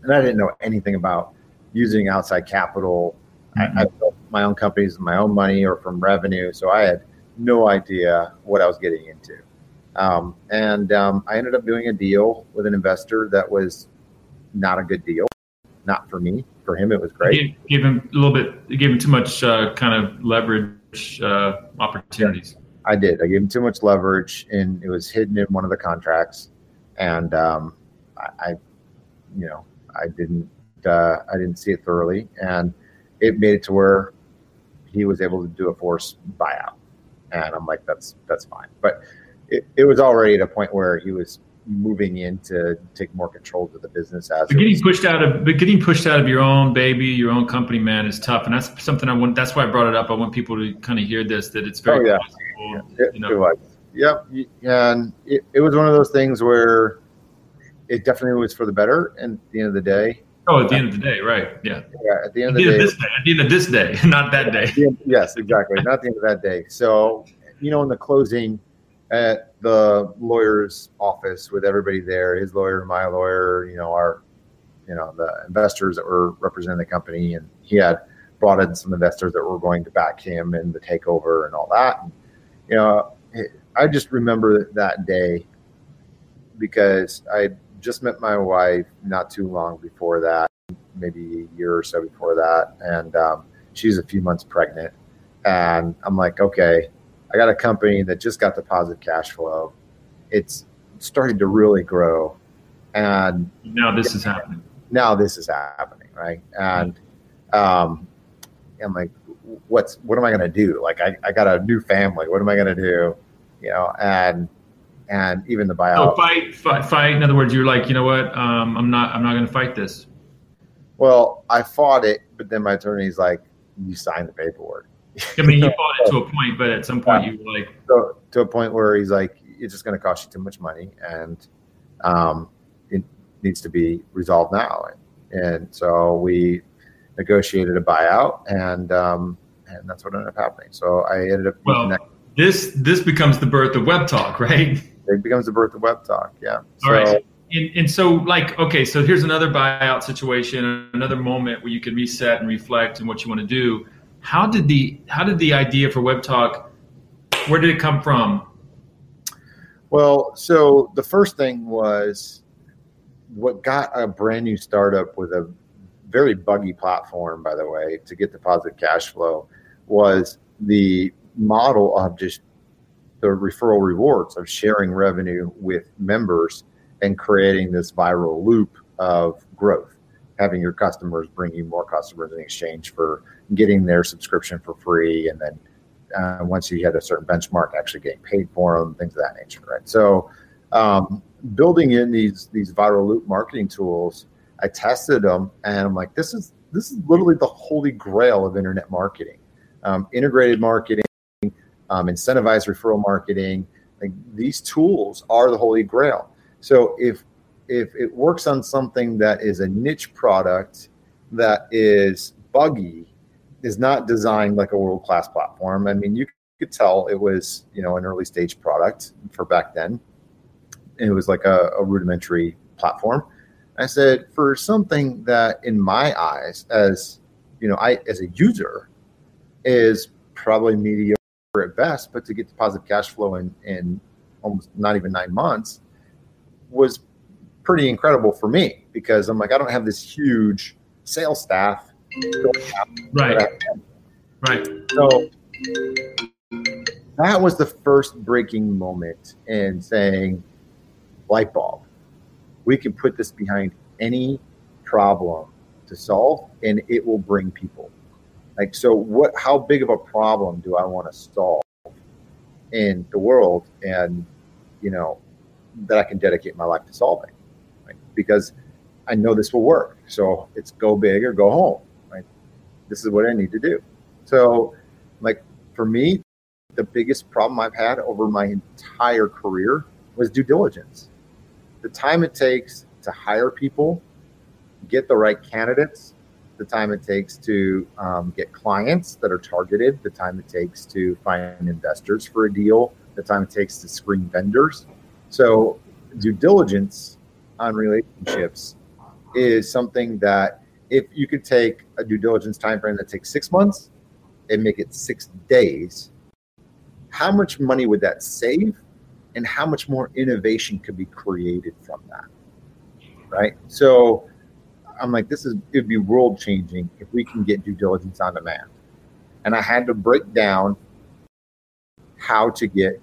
And I didn't know anything about using outside capital. Mm-hmm. I, I built my own companies, with my own money, or from revenue. So I had no idea what I was getting into. Um, and um, I ended up doing a deal with an investor that was not a good deal not for me. For him, it was great. Give him a little bit. Gave him too much uh, kind of leverage uh, opportunities. I did. I gave him too much leverage, and it was hidden in one of the contracts. And um, I, I, you know, I didn't. Uh, I didn't see it thoroughly, and it made it to where he was able to do a forced buyout. And I'm like, that's that's fine. But it, it was already at a point where he was moving in to take more control of the business as but getting pushed out of but getting pushed out of your own baby your own company man is tough and that's something i want that's why i brought it up i want people to kind of hear this that it's very oh, yeah. possible it, you know? it was yep and it, it was one of those things where it definitely was for the better and at the end of the day Oh, at the end of the day, right? Yeah. Yeah. At the end of the, day, this day, at the end of this day, not that day. End, yes, exactly. Not the end of that day. So, you know, in the closing, at the lawyer's office with everybody there, his lawyer, my lawyer, you know, our, you know, the investors that were representing the company, and he had brought in some investors that were going to back him in the takeover and all that. And, you know, I just remember that day because I just met my wife not too long before that, maybe a year or so before that, and um, she's a few months pregnant, and I'm like, okay I got a company that just got deposit cash flow. It's starting to really grow. And now this is happening. Now this is happening, right? And um, I'm like, what's what am I going to do? Like, I, I got a new family. What am I going to do? You know, and and even the buyout. So fight, fight, fight. In other words, you're like, you know what? Um, I'm not. I'm not going to fight this. Well, I fought it, but then my attorney's like, you signed the paperwork. I mean, you bought it to a point, but at some point yeah. you were like so, to a point where he's like, it's just going to cost you too much money, and um, it needs to be resolved now. And, and so we negotiated a buyout, and um, and that's what ended up happening. So I ended up well. This this becomes the birth of Webtalk, right? It becomes the birth of Webtalk. Yeah. All so, right. And, and so, like, okay, so here's another buyout situation, another moment where you can reset and reflect and what you want to do how did the how did the idea for Webtalk? Where did it come from? Well, so the first thing was what got a brand new startup with a very buggy platform, by the way, to get the positive cash flow was the model of just the referral rewards of sharing revenue with members and creating this viral loop of growth having your customers bring you more customers in exchange for getting their subscription for free, and then uh, once you hit a certain benchmark, actually getting paid for them, things of that nature, right? So, um, building in these these viral loop marketing tools, I tested them, and I'm like, this is this is literally the holy grail of internet marketing, um, integrated marketing, um, incentivized referral marketing. Like these tools are the holy grail. So if if it works on something that is a niche product that is buggy, is not designed like a world class platform. I mean, you could tell it was you know an early stage product for back then. It was like a, a rudimentary platform. I said for something that, in my eyes, as you know, I as a user, is probably mediocre at best, but to get positive cash flow in in almost not even nine months was pretty incredible for me because I'm like, I don't have this huge sales staff. Right. Right. So that was the first breaking moment in saying, light bulb, we can put this behind any problem to solve and it will bring people. Like, so what, how big of a problem do I want to solve in the world? And, you know, that I can dedicate my life to solving because I know this will work. So it's go big or go home. This is what I need to do. So, like for me, the biggest problem I've had over my entire career was due diligence. The time it takes to hire people, get the right candidates, the time it takes to um, get clients that are targeted, the time it takes to find investors for a deal, the time it takes to screen vendors. So, due diligence on relationships is something that if you could take a due diligence time frame that takes six months and make it six days, how much money would that save? And how much more innovation could be created from that? Right. So I'm like, this is it'd be world changing if we can get due diligence on demand. And I had to break down how to get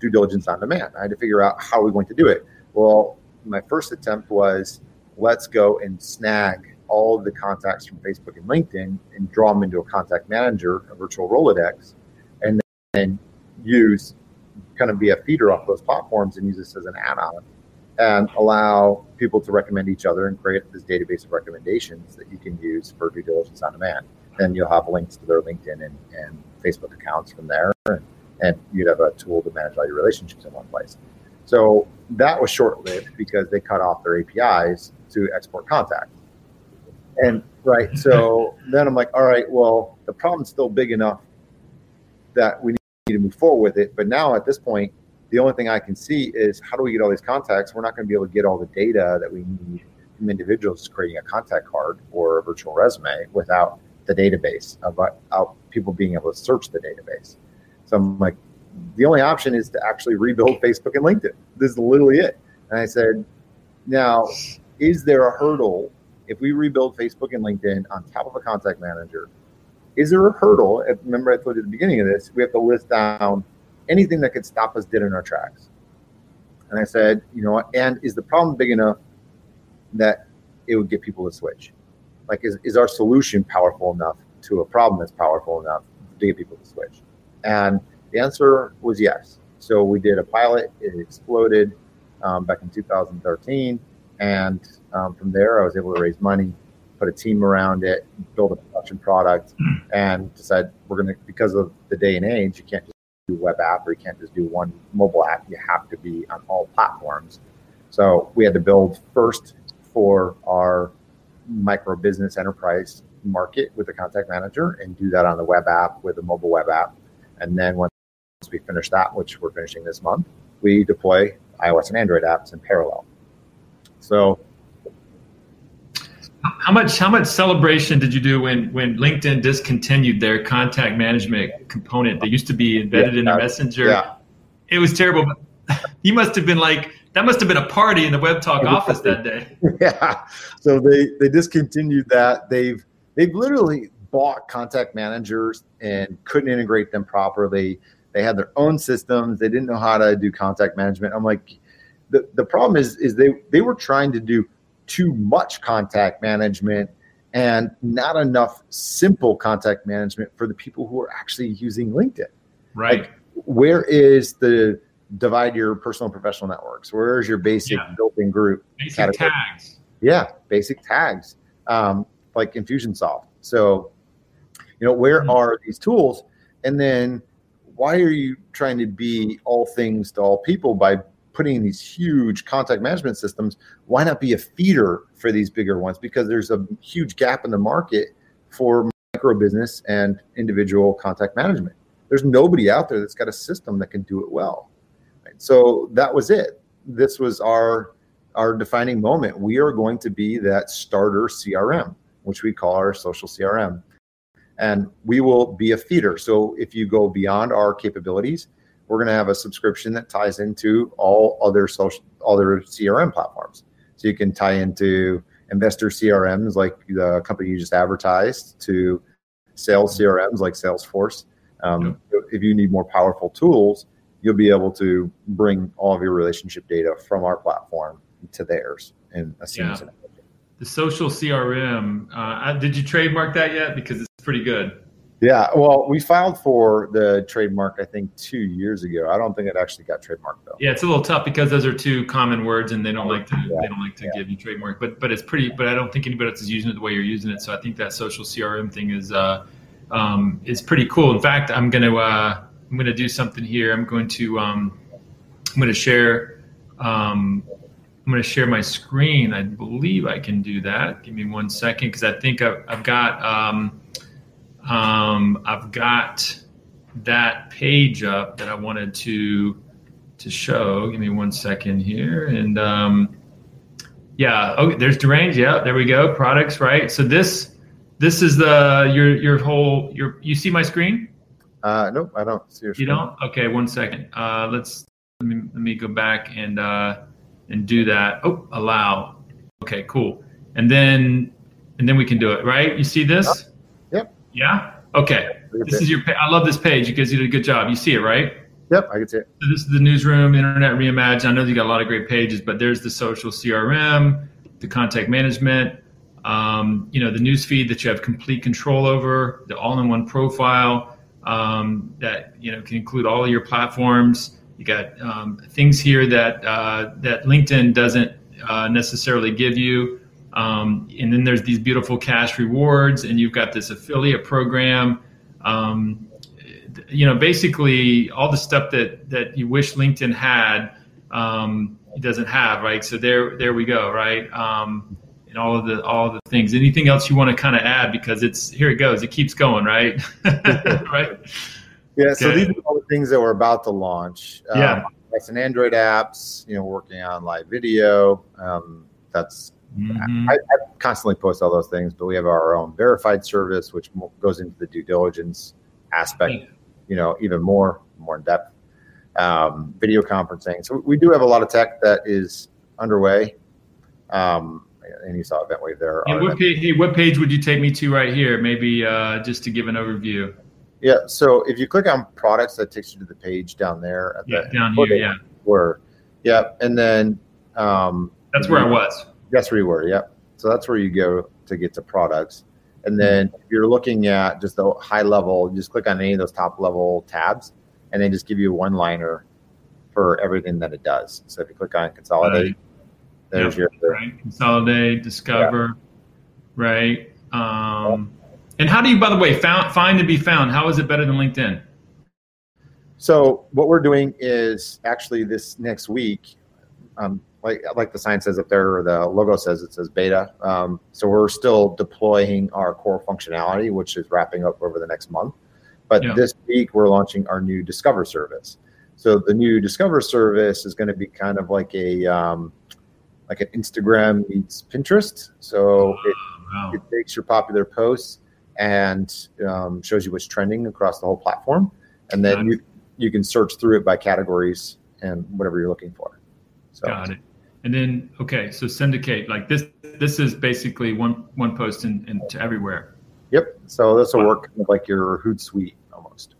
due diligence on demand. I had to figure out how we're going to do it. Well, my first attempt was let's go and snag all of the contacts from Facebook and LinkedIn and draw them into a contact manager, a virtual Rolodex, and then use kind of be a feeder off those platforms and use this as an add-on and allow people to recommend each other and create this database of recommendations that you can use for due diligence on demand. Then you'll have links to their LinkedIn and, and Facebook accounts from there, and, and you'd have a tool to manage all your relationships in one place. So that was short lived because they cut off their APIs to export contact. And right, so then I'm like, all right, well, the problem's still big enough that we need to move forward with it. But now at this point, the only thing I can see is how do we get all these contacts? We're not going to be able to get all the data that we need from individuals creating a contact card or a virtual resume without the database, about people being able to search the database. So I'm like, the only option is to actually rebuild Facebook and LinkedIn. This is literally it. And I said, now, is there a hurdle if we rebuild Facebook and LinkedIn on top of a contact manager? Is there a hurdle? Remember, I told you at the beginning of this, we have to list down anything that could stop us dead in our tracks. And I said, you know, and is the problem big enough that it would get people to switch? Like, is, is our solution powerful enough to a problem that's powerful enough to get people to switch? And the answer was yes. So we did a pilot, it exploded um, back in 2013. And um, from there, I was able to raise money, put a team around it, build a production product, and decide we're going to, because of the day and age, you can't just do web app or you can't just do one mobile app. You have to be on all platforms. So we had to build first for our micro business enterprise market with the contact manager and do that on the web app with a mobile web app. And then once we finish that, which we're finishing this month, we deploy iOS and Android apps in parallel. So how much how much celebration did you do when when LinkedIn discontinued their contact management component that used to be embedded yeah, in the messenger? Yeah. It was terrible. you must have been like that must have been a party in the Webtalk office that day. Yeah. So they they discontinued that. They've they've literally bought contact managers and couldn't integrate them properly. They had their own systems. They didn't know how to do contact management. I'm like, the, the problem is is they they were trying to do too much contact management and not enough simple contact management for the people who are actually using LinkedIn. Right. Like, where is the divide your personal and professional networks? Where is your basic yeah. built-in group? Basic category? tags. Yeah, basic tags, um, like Infusionsoft. So, you know, where mm-hmm. are these tools? And then why are you trying to be all things to all people by putting in these huge contact management systems, why not be a feeder for these bigger ones? Because there's a huge gap in the market for micro business and individual contact management. There's nobody out there that's got a system that can do it well. So that was it. This was our our defining moment. We are going to be that starter CRM, which we call our social CRM. And we will be a feeder. So if you go beyond our capabilities, we're going to have a subscription that ties into all other social other CRM platforms. So you can tie into investor CRMs like the company you just advertised to sales CRMs like Salesforce. Um, yep. If you need more powerful tools, you'll be able to bring all of your relationship data from our platform to theirs in a seamless. Yeah. The social CRM. Uh, did you trademark that yet? Because it's pretty good. Yeah, well, we filed for the trademark I think two years ago. I don't think it actually got trademarked though. Yeah, it's a little tough because those are two common words, and they don't like to yeah. they don't like to yeah. give you trademark. But but it's pretty. But I don't think anybody else is using it the way you're using it. So I think that social CRM thing is uh, um, is pretty cool. In fact, I'm gonna uh, I'm gonna do something here. I'm going to um, I'm gonna share. Um, I'm to share my screen. I believe I can do that. Give me one second because I think I've, I've got um, um, I've got that page up that I wanted to to show. Give me one second here, and um, yeah, okay, there's Derange. Yeah, there we go. Products, right? So this this is the your your whole your you see my screen? Uh, nope, I don't see your. Screen. You don't? Okay, one second. Uh, let's let me let me go back and uh, and do that. Oh, allow. Okay, cool. And then and then we can do it, right? You see this? Yeah. Okay. This is your. I love this page you did a good job. You see it, right? Yep, I can see it. So this is the newsroom, internet reimagined. I know you got a lot of great pages, but there's the social CRM, the contact management, um, you know, the news feed that you have complete control over, the all-in-one profile um, that you know can include all of your platforms. You got um, things here that uh, that LinkedIn doesn't uh, necessarily give you, um, and then there's these beautiful cash rewards, and you've got this affiliate program. Um, you know, basically all the stuff that that you wish LinkedIn had, um, it doesn't have, right? So there, there we go, right? Um, and all of the all of the things. Anything else you want to kind of add because it's here it goes. It keeps going, right? right. Yeah. So these are all the things that we're about to launch. Yeah. Um, that's an Android apps. You know, working on live video. Um, that's Mhm. I, I constantly post all those things, but we have our own verified service, which goes into the due diligence aspect. You know, even more more in depth. Um, video conferencing. So we do have a lot of tech that is underway. Um, and you saw Eventwave there. And what page, hey, what page would you take me to right here? Maybe uh, just to give an overview. Yeah. So if you click on products, that takes you to the page down there. At Yeah, the down here. Yeah, Where, yeah, and then um, that's where I was. You were. Yep. So that's where you go to get to products. And then if you're looking at just the high level, just click on any of those top level tabs, and they just give you a one liner for everything that it does. So if you click on consolidate, there's Yep. your Right. Consolidate, discover. Right. Um, and how do you, by the way, found, find and be found? How is it better than LinkedIn? So what we're doing is actually this next week, um, like like the sign says up there, or the logo says it says beta. Um, so we're still deploying our core functionality, which is wrapping up over the next month. But Yeah. this week we're launching our new Discover service. So the new Discover service is going to be kind of like a um, like an Instagram meets Pinterest. So it, Wow. it takes your popular posts and um, shows you what's trending across the whole platform, and then Nice. you you can search through it by categories and whatever you're looking for. So Got it. And then, okay, so syndicate, like this, this is basically one, one post in, into everywhere. yep. So this will work kind of like your Hootsuite almost.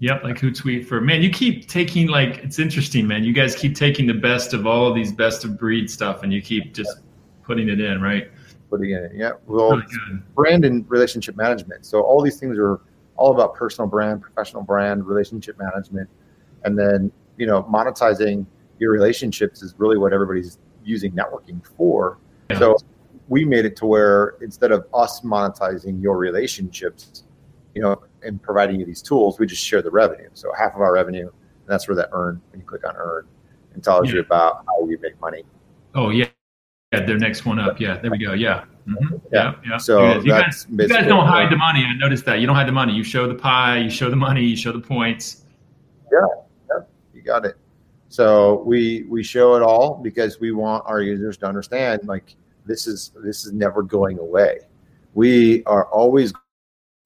Yep, like Hootsuite for man. You keep taking like it's interesting, man. You guys keep taking the best of all of these best of breed stuff, and you keep just putting it in, right? Putting it in. Yeah. Well, Really brand and relationship management. So all these things are all about personal brand, professional brand, relationship management, and then you know monetizing your relationships is really what everybody's using networking for. Yeah. So we made it to where instead of us monetizing your relationships, you know, and providing you these tools, we just share the revenue. So half of our revenue, and that's where that earn when you click on earn, and tells you about how you make money. Oh yeah, yeah. Their next one up. Yeah, there we go. Yeah, hmm Yeah. yeah, yeah. So you guys, you that's guys, you guys don't hide the money. I noticed that you don't hide the money. You show the pie. You show the money. You show the points. Yeah. yeah. You got it. So we we show it all because we want our users to understand like this is this is never going away. We are always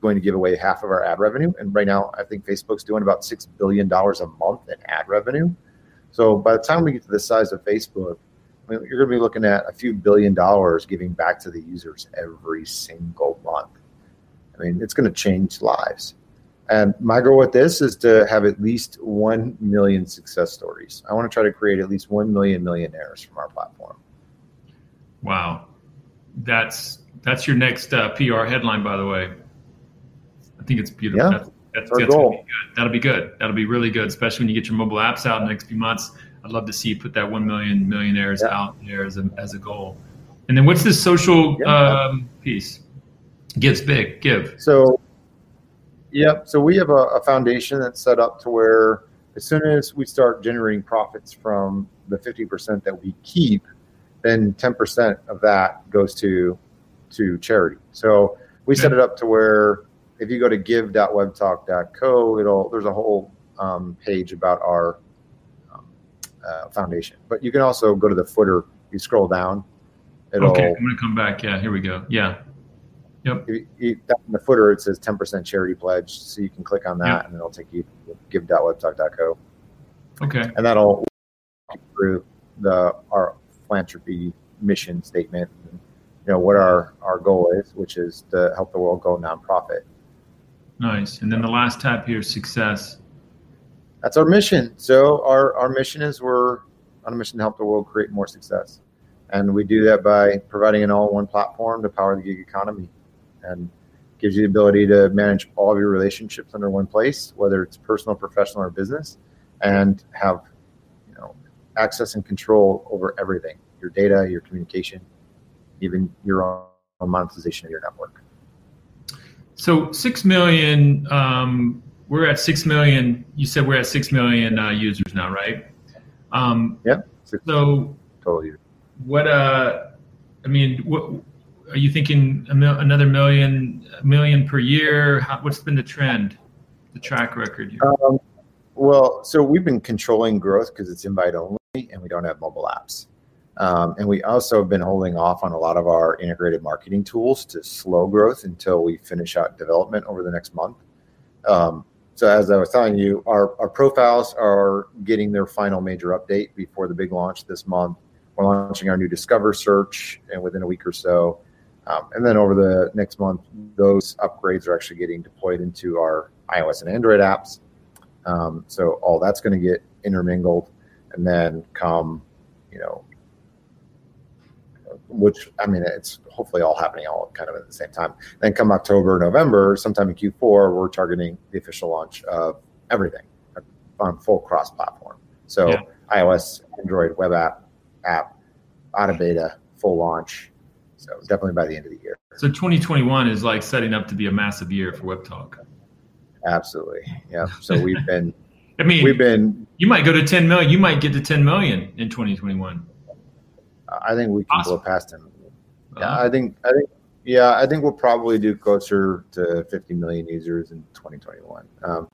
going to give away half of our ad revenue, and right now I think Facebook's doing about six billion dollars a month in ad revenue. So by the time we get to the size of Facebook, I mean, you're going to be looking at a few billion dollars giving back to the users every single month. I mean, it's going to change lives. And my goal with this is to have at least 1 million success stories. I want to try to create at least 1 million millionaires from our platform. Wow, that's that's your next uh, PR headline, by the way. I think it's beautiful. Yeah, that's, that's, our that's goal. be good. That'll be good. That'll be really good, especially when you get your mobile apps out in the next few months. I'd love to see you put that one million millionaires Yeah. out there as a as a goal. And then what's this social Yeah. um, piece? Gives big. Give. So, yep. So we have a, a foundation that's set up to where as soon as we start generating profits from the 50% that we keep, then 10% of that goes to to charity. So we set it up to where if you go to give.webtalk.co, it'll there's a whole um, page about our um, uh, foundation. But you can also go to the footer. You scroll down. It'll okay, I'm gonna come back. Yeah, here we go. Yeah. Yep. you, in the footer it says 10% charity pledge so you can click on that Yeah. and it'll take you to give.webtalk.co Okay. and that'll walk through the our philanthropy mission statement and you know what our our goal is which is to help the world go nonprofit Nice. And then the last tab here, success. that's our mission so our our mission is we're on a mission to help the world create more success and we do that by providing an all-in-one platform to power the gig economy and gives you the ability to manage all of your relationships under one place whether it's personal professional or business and have you know access and control over everything your data your communication even your own monetization of your network. So six million um, we're at six million you said we're at six million uh, users now right? Um, yep so totally what uh i mean what are you thinking mil- another million million per year How, what's been the trend the track record here? Um, well, so we've been controlling growth because it's invite only and we don't have mobile apps. Um, and we also have been holding off on a lot of our integrated marketing tools to slow growth until we finish out development over the next month. Um, so as I was telling you, our, our profiles are getting their final major update before the big launch this month. We're launching our new Discover search and within a week or so. Um, and then over the next month, those upgrades are actually getting deployed into our iOS and Android apps. Um, so all that's going to get intermingled, and then come, you know, which I mean, it's hopefully all happening all kind of at the same time. Then come October, November, sometime in Q4, we're targeting the official launch of everything on full cross-platform. So yeah. iOS, Android, web app, app, out of beta, full launch. So definitely by the end of the year. So 2021 is like setting up to be a massive year for Webtalk. Absolutely. Yeah. So we've been. I mean, we've been. You might go to 10 million. You might get to 10 million in 2021. I think we can awesome. past him. Yeah, uh-huh. I think. I think. Yeah, I think we'll probably do closer to 50 million users in 2021. Um,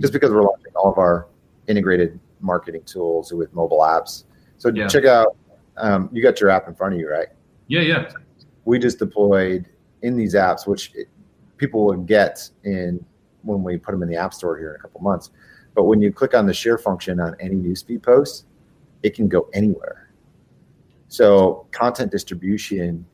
just because we're launching all of our integrated marketing tools with mobile apps. So yeah. check out. Um, you got your app in front of you, right? Yeah, yeah. We just deployed in these apps, which it, people would get in when we put them in the app store here in a couple months. But when you click on the share function on any newsfeed post, it can go anywhere. So content distribution,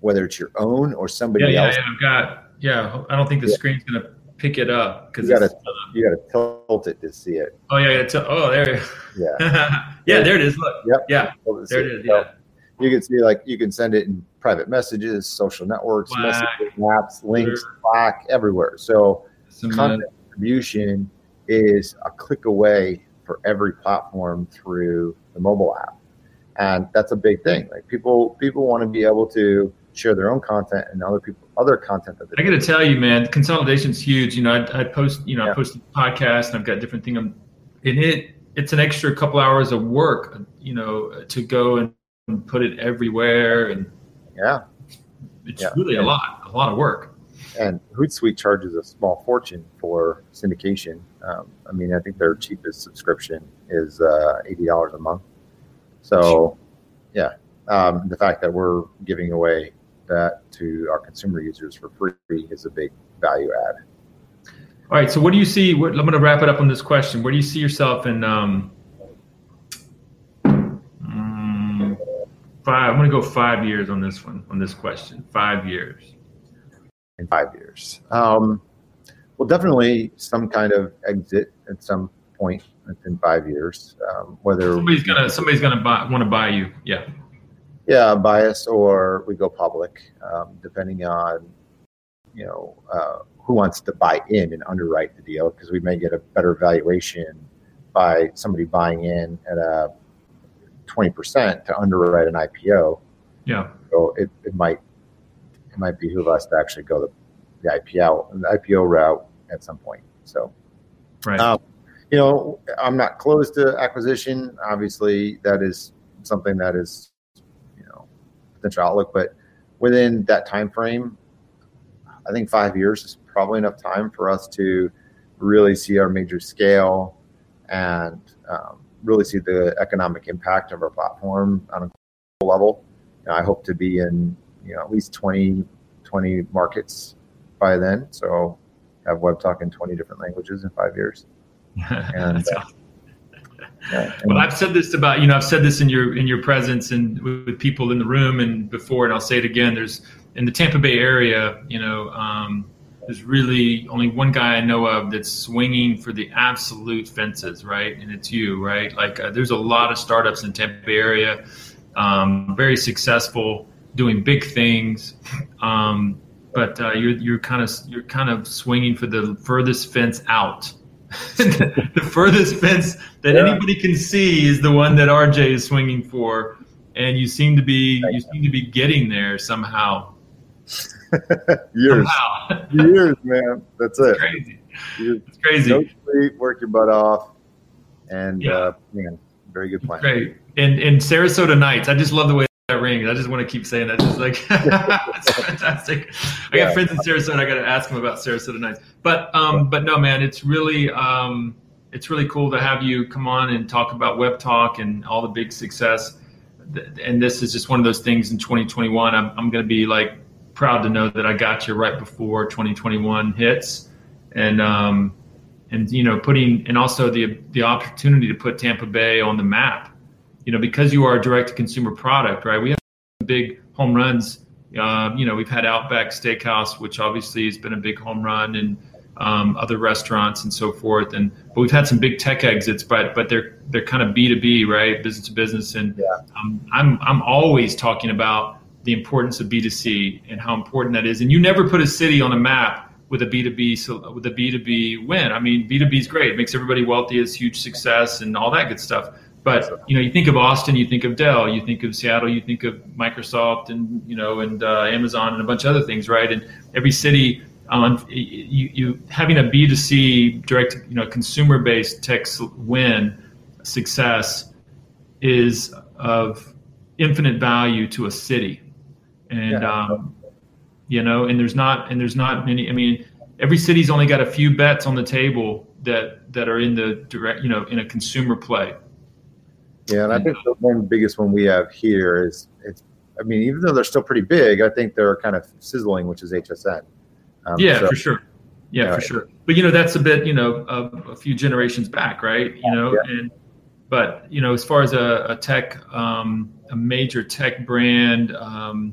whether it's your own or somebody yeah, else. Yeah, I've got. Yeah, I don't think the yeah. screen's gonna pick it up because you gotta uh, you gotta tilt it to see it. Oh yeah, yeah. oh there. Yeah. yeah, there it is. Look. Yep. Yeah. There it is. Yeah. You can see like you can send it in private messages, social networks, Slack, messages, apps, links, Slack, everywhere. So some content distribution is a click away for every platform through the mobile app. And that's a big thing. Like people people want to be able to share their own content and other people other content that they i got to tell you man consolidation is huge. You know i, I post you know yeah. i post a podcast and i've got different things in it. It's an extra couple hours of work you know to go and put it everywhere and yeah it's yeah. really a lot a lot of work and Hootsuite charges a small fortune for syndication. Um, I mean, I think their cheapest subscription is uh, eighty dollars a month. So, yeah, um, the fact that we're giving away that to our consumer users for free is a big value add. All right. So, what do you see? What, I'm going to wrap it up on this question. Where do you see yourself in? Um, five. I'm going to go five years on this one. On this question, five years in five years? Um, well, definitely some kind of exit at some point in five years. Um, whether somebody's gonna somebody's gonna buy want to buy you, yeah, yeah, buy us or we go public, um, depending on you know uh, who wants to buy in and underwrite the deal because we may get a better valuation by somebody buying in at a twenty percent to underwrite an IPO. Yeah, so it, it might it might behoove us to actually go the, the IPO the IPO route at some point. So, right. Um, you know, I'm not closed to acquisition. Obviously, that is something that is, you know, potential outlook. But within that time frame, I think five years is probably enough time for us to really see our major scale and um, really see the economic impact of our platform on a global level. Know, I hope to be in you know at least 20, 20 markets by then. So have Webtalk in 20 different languages in five years. And, uh, yeah, well, I've said this about you know I've said this in your in your presence and with, with, people in the room and before, and I'll say it again. There's in the Tampa Bay area, you know, um, there's really only one guy I know of that's swinging for the absolute fences, right? And it's you, right? Like uh, there's a lot of startups in Tampa area, um, very successful doing big things. Um, but uh, you're you're kind of you're kind of swinging for the furthest fence out, the furthest fence that Yeah. anybody can see is the one that RJ is swinging for, and you seem to be you seem to be getting there somehow. years, years, man. That's it. crazy. Years. It's crazy. No sleep, work your butt off, and Yeah. uh, man, very good plan. Great. And and Sarasota Nights. I just love the way that rings. I just want to keep saying that. Just like it's fantastic. I got Yeah. friends in Sarasota. I got to ask them about Sarasota Nights. But um, but no, man, it's really um, it's really cool to have you come on and talk about Webtalk and all the big success. And this is just one of those things in 2021. I'm I'm going to be like proud to know that I got you right before 2021 hits, and um, and you know putting and also the the opportunity to put Tampa Bay on the map. You know because you are a direct to consumer product, right? We have big home runs. Uh, you know we've had Outback Steakhouse, which obviously has been a big home run, and um, other restaurants and so forth. And but we've had some big tech exits, but but they're they're kind of B two B, right? Business to business. And Yeah. um, I'm I'm always talking about the importance of B two C and how important that is. And you never put a city on a map with a B two B so with a B two B win. I mean, B two B is great; it makes everybody wealthy, it's huge success, and all that good stuff. But you know, you think of Austin, you think of Dell, you think of Seattle, you think of Microsoft, and you know, and uh, Amazon, and a bunch of other things, right? And every city, um, you, you having a B two C direct, you know, consumer based tech win success is of infinite value to a city, and Yeah. um, you know, and there's not and there's not many. I mean, every city's only got a few bets on the table that that are in the direct, you know, in a consumer play. Yeah, and I think the one biggest one we have here is it's. I mean, even though they're still pretty big, I think they're kind of sizzling, which is HSN. Um, yeah, so- for sure. Yeah, Yeah. for sure. But you know, that's a bit, you know, a, a few generations back, right? You know, Yeah. and but you know, as far as a, a tech, um, a major tech brand, um,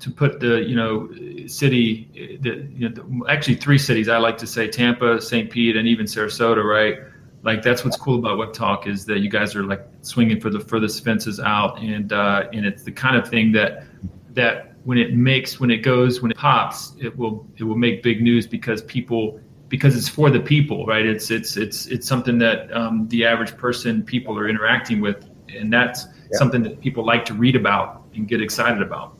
to put the you know city, the, you know, the, actually three cities I like to say Tampa, St. Pete, and even Sarasota, right? Like that's what's cool about Webtalk is that you guys are like swinging for the furthest fences out, and uh, and it's the kind of thing that that when it makes when it goes when it pops it will it will make big news because people because it's for the people right it's it's it's it's something that um, the average person people are interacting with and that's Yeah. something that people like to read about and get excited about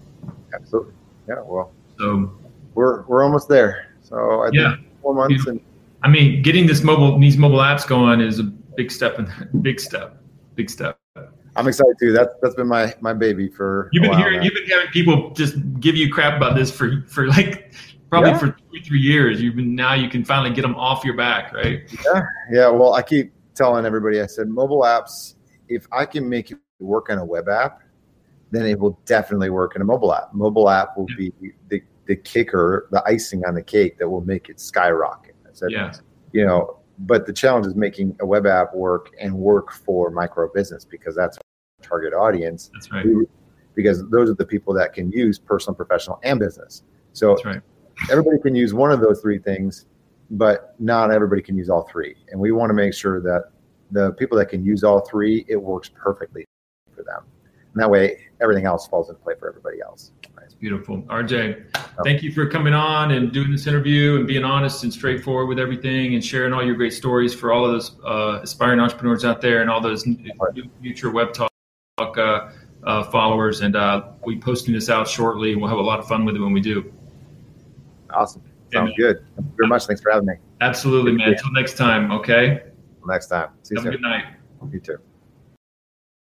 Absolutely. Yeah. Well, so we're we're almost there. So I Yeah. think four months and i mean getting this mobile these mobile apps going is a big step in big step big step I'm excited too. That's that's been my my baby for. You've a been while hearing, now. you've been having people just give you crap about this for for like probably Yeah. for two three years. You've been now you can finally get them off your back, right? Yeah, Yeah, well, I keep telling everybody, I said, mobile apps, if I can make it work on a web app, then it will definitely work in a mobile app. Mobile app will be the, the kicker, the icing on the cake that will make it skyrocket. I said, Yeah. you know, but the challenge is making a web app work and work for micro business because that's our target audience. That's right. Because those are the people that can use personal, professional, and business. So That's right. everybody can use one of those three things, but not everybody can use all three. And we want to make sure that the people that can use all three, it works perfectly for them. And that way, everything else falls into play for everybody else. Right? Beautiful. RJ, thank you for coming on and doing this interview and being honest and straightforward with everything and sharing all your great stories for all of those uh, aspiring entrepreneurs out there and all those future Webtalk uh, uh, followers. And uh, we posting this out shortly. We'll have a lot of fun with it when we do. Awesome. Sounds good. Thank you very much. Thanks for having me. Absolutely, man. Until next time. Okay. Until next time. See you Have a soon. good night. You too.